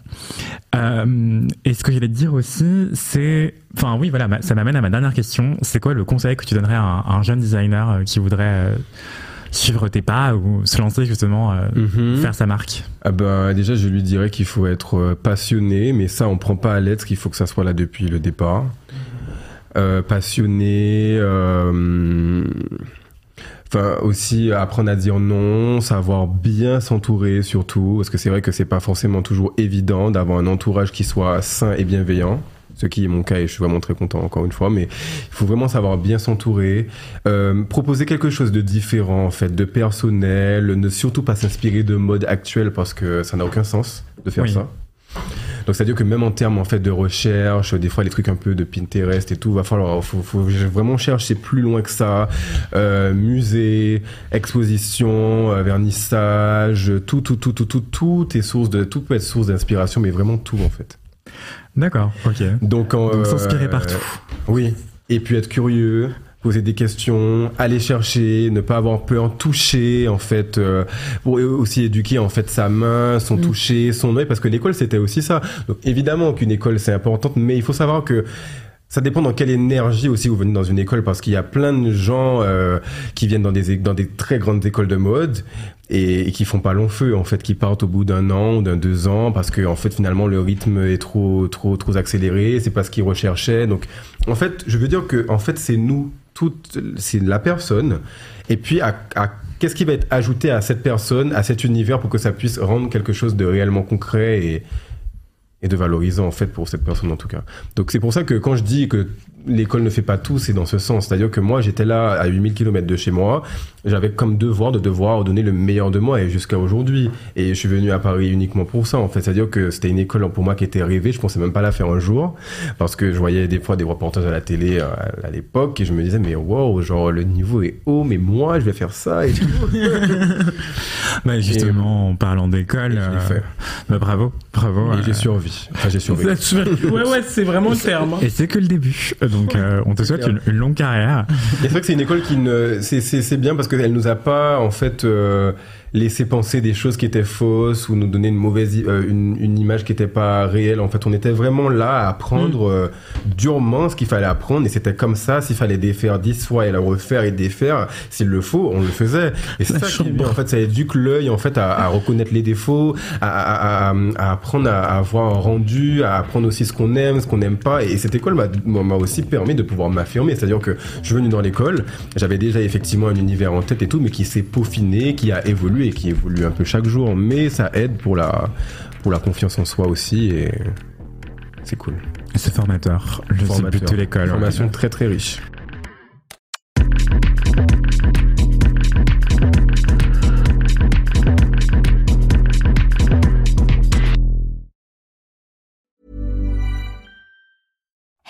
[SPEAKER 1] Euh, et ce que j'allais te dire aussi c'est enfin oui voilà ça m'amène à ma dernière question c'est quoi le conseil que tu donnerais à un, à un jeune designer euh, qui voudrait euh, suivre tes pas ou se lancer justement euh,
[SPEAKER 2] Mhm.
[SPEAKER 1] faire sa marque?
[SPEAKER 2] Ah ben, déjà, je lui dirais qu'il faut être euh, passionné, mais ça, on prend pas à l'être, qu'il faut que ça soit là depuis le départ. Euh, passionné, euh, enfin aussi apprendre à dire non, savoir bien s'entourer surtout, parce que c'est vrai que c'est pas forcément toujours évident d'avoir un entourage qui soit sain et bienveillant. Ce qui est mon cas et je suis vraiment très content encore une fois, mais il faut vraiment savoir bien s'entourer, euh, proposer quelque chose de différent en fait, de personnel, ne surtout pas s'inspirer de mode actuel parce que ça n'a aucun sens de faire
[SPEAKER 1] Oui.
[SPEAKER 2] ça. Donc c'est à dire que même en termes en fait de recherche, des fois les trucs un peu de Pinterest et tout, va falloir faut, faut vraiment chercher plus loin que ça. Euh, musée, exposition, euh, vernissage, tout tout tout tout tout tout est source de tout peut être source d'inspiration, mais vraiment tout en fait.
[SPEAKER 1] D'accord, ok.
[SPEAKER 2] Donc, en,
[SPEAKER 1] Donc
[SPEAKER 2] euh,
[SPEAKER 1] s'inspirer partout.
[SPEAKER 2] Oui, et puis être curieux, poser des questions, aller chercher, ne pas avoir peur, toucher en fait, euh, pour aussi éduquer en fait sa main, son
[SPEAKER 3] Mm.
[SPEAKER 2] toucher, son œil, parce que l'école c'était aussi ça. Donc évidemment qu'une école c'est importante, mais il faut savoir que ça dépend dans quelle énergie aussi vous venez dans une école parce qu'il y a plein de gens euh, qui viennent dans des dans des très grandes écoles de mode et, et qui font pas long feu en fait qui partent au bout d'un an ou d'un deux ans parce que en fait finalement le rythme est trop trop trop accéléré c'est pas ce qu'ils recherchaient donc en fait je veux dire que en fait c'est nous toute c'est la personne et puis à, à- qu'est-ce qui va être ajouté à cette personne à cet univers pour que ça puisse rendre quelque chose de réellement concret et et de valorisant en fait pour cette personne en tout cas. Donc c'est pour ça que quand je dis que l'école ne fait pas tout, c'est dans ce sens. C'est-à-dire que moi j'étais là à 8000 km de chez moi, j'avais comme devoir de devoir donner le meilleur de moi et jusqu'à aujourd'hui. Et je suis venu à Paris uniquement pour ça en fait. C'est-à-dire que c'était une école pour moi qui était rêvée, je pensais même pas la faire un jour parce que je voyais des fois des reportages à la télé euh, à l'époque et je me disais mais wow, genre le niveau est haut mais moi je vais faire ça et tout. *laughs*
[SPEAKER 1] Bah, justement en parlant d'école,
[SPEAKER 2] Et je l'ai
[SPEAKER 1] euh,
[SPEAKER 2] fait.
[SPEAKER 1] bah, bravo, bravo.
[SPEAKER 2] Et
[SPEAKER 1] euh,
[SPEAKER 2] j'ai survécu. Enfin j'ai survécu. *laughs*
[SPEAKER 3] Ouais, ouais, c'est vraiment le terme. hein.
[SPEAKER 1] Et c'est que le début. Donc, euh, on te souhaite une, une longue carrière.
[SPEAKER 2] C'est vrai que c'est une école qui ne, c'est, c'est, c'est bien parce qu'elle nous a pas, en fait, euh, laissé penser des choses qui étaient fausses ou nous donner une mauvaise, euh, une, une image qui était pas réelle. En fait, on était vraiment là à apprendre euh, durement ce qu'il fallait apprendre et c'était comme ça. S'il fallait défaire dix fois et le refaire et défaire, s'il le faut, on le faisait. Et c'est
[SPEAKER 3] La
[SPEAKER 2] ça qui est bien. En fait, ça éduque l'œil, en fait, à, à reconnaître les défauts, à, à, à, apprendre à, à avoir un rendu, à apprendre aussi ce qu'on aime, ce qu'on n'aime pas. Et cette école m'a, m'a aussi permis de pouvoir m'affirmer. C'est-à-dire que je suis venu dans l'école, j'avais déjà effectivement un univers en tête et tout, mais qui s'est peaufiné, qui a évolué, qui évolue un peu chaque jour. Mais ça aide pour la, pour la confiance en soi aussi et c'est cool.
[SPEAKER 1] C'est formateur. Le but
[SPEAKER 2] Formateur.
[SPEAKER 1] de l'école.
[SPEAKER 2] Formation très très riche.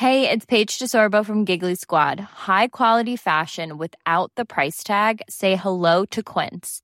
[SPEAKER 4] Hey, it's Paige DeSorbo from Giggly Squad. High quality fashion without the price tag. Say hello to Quince.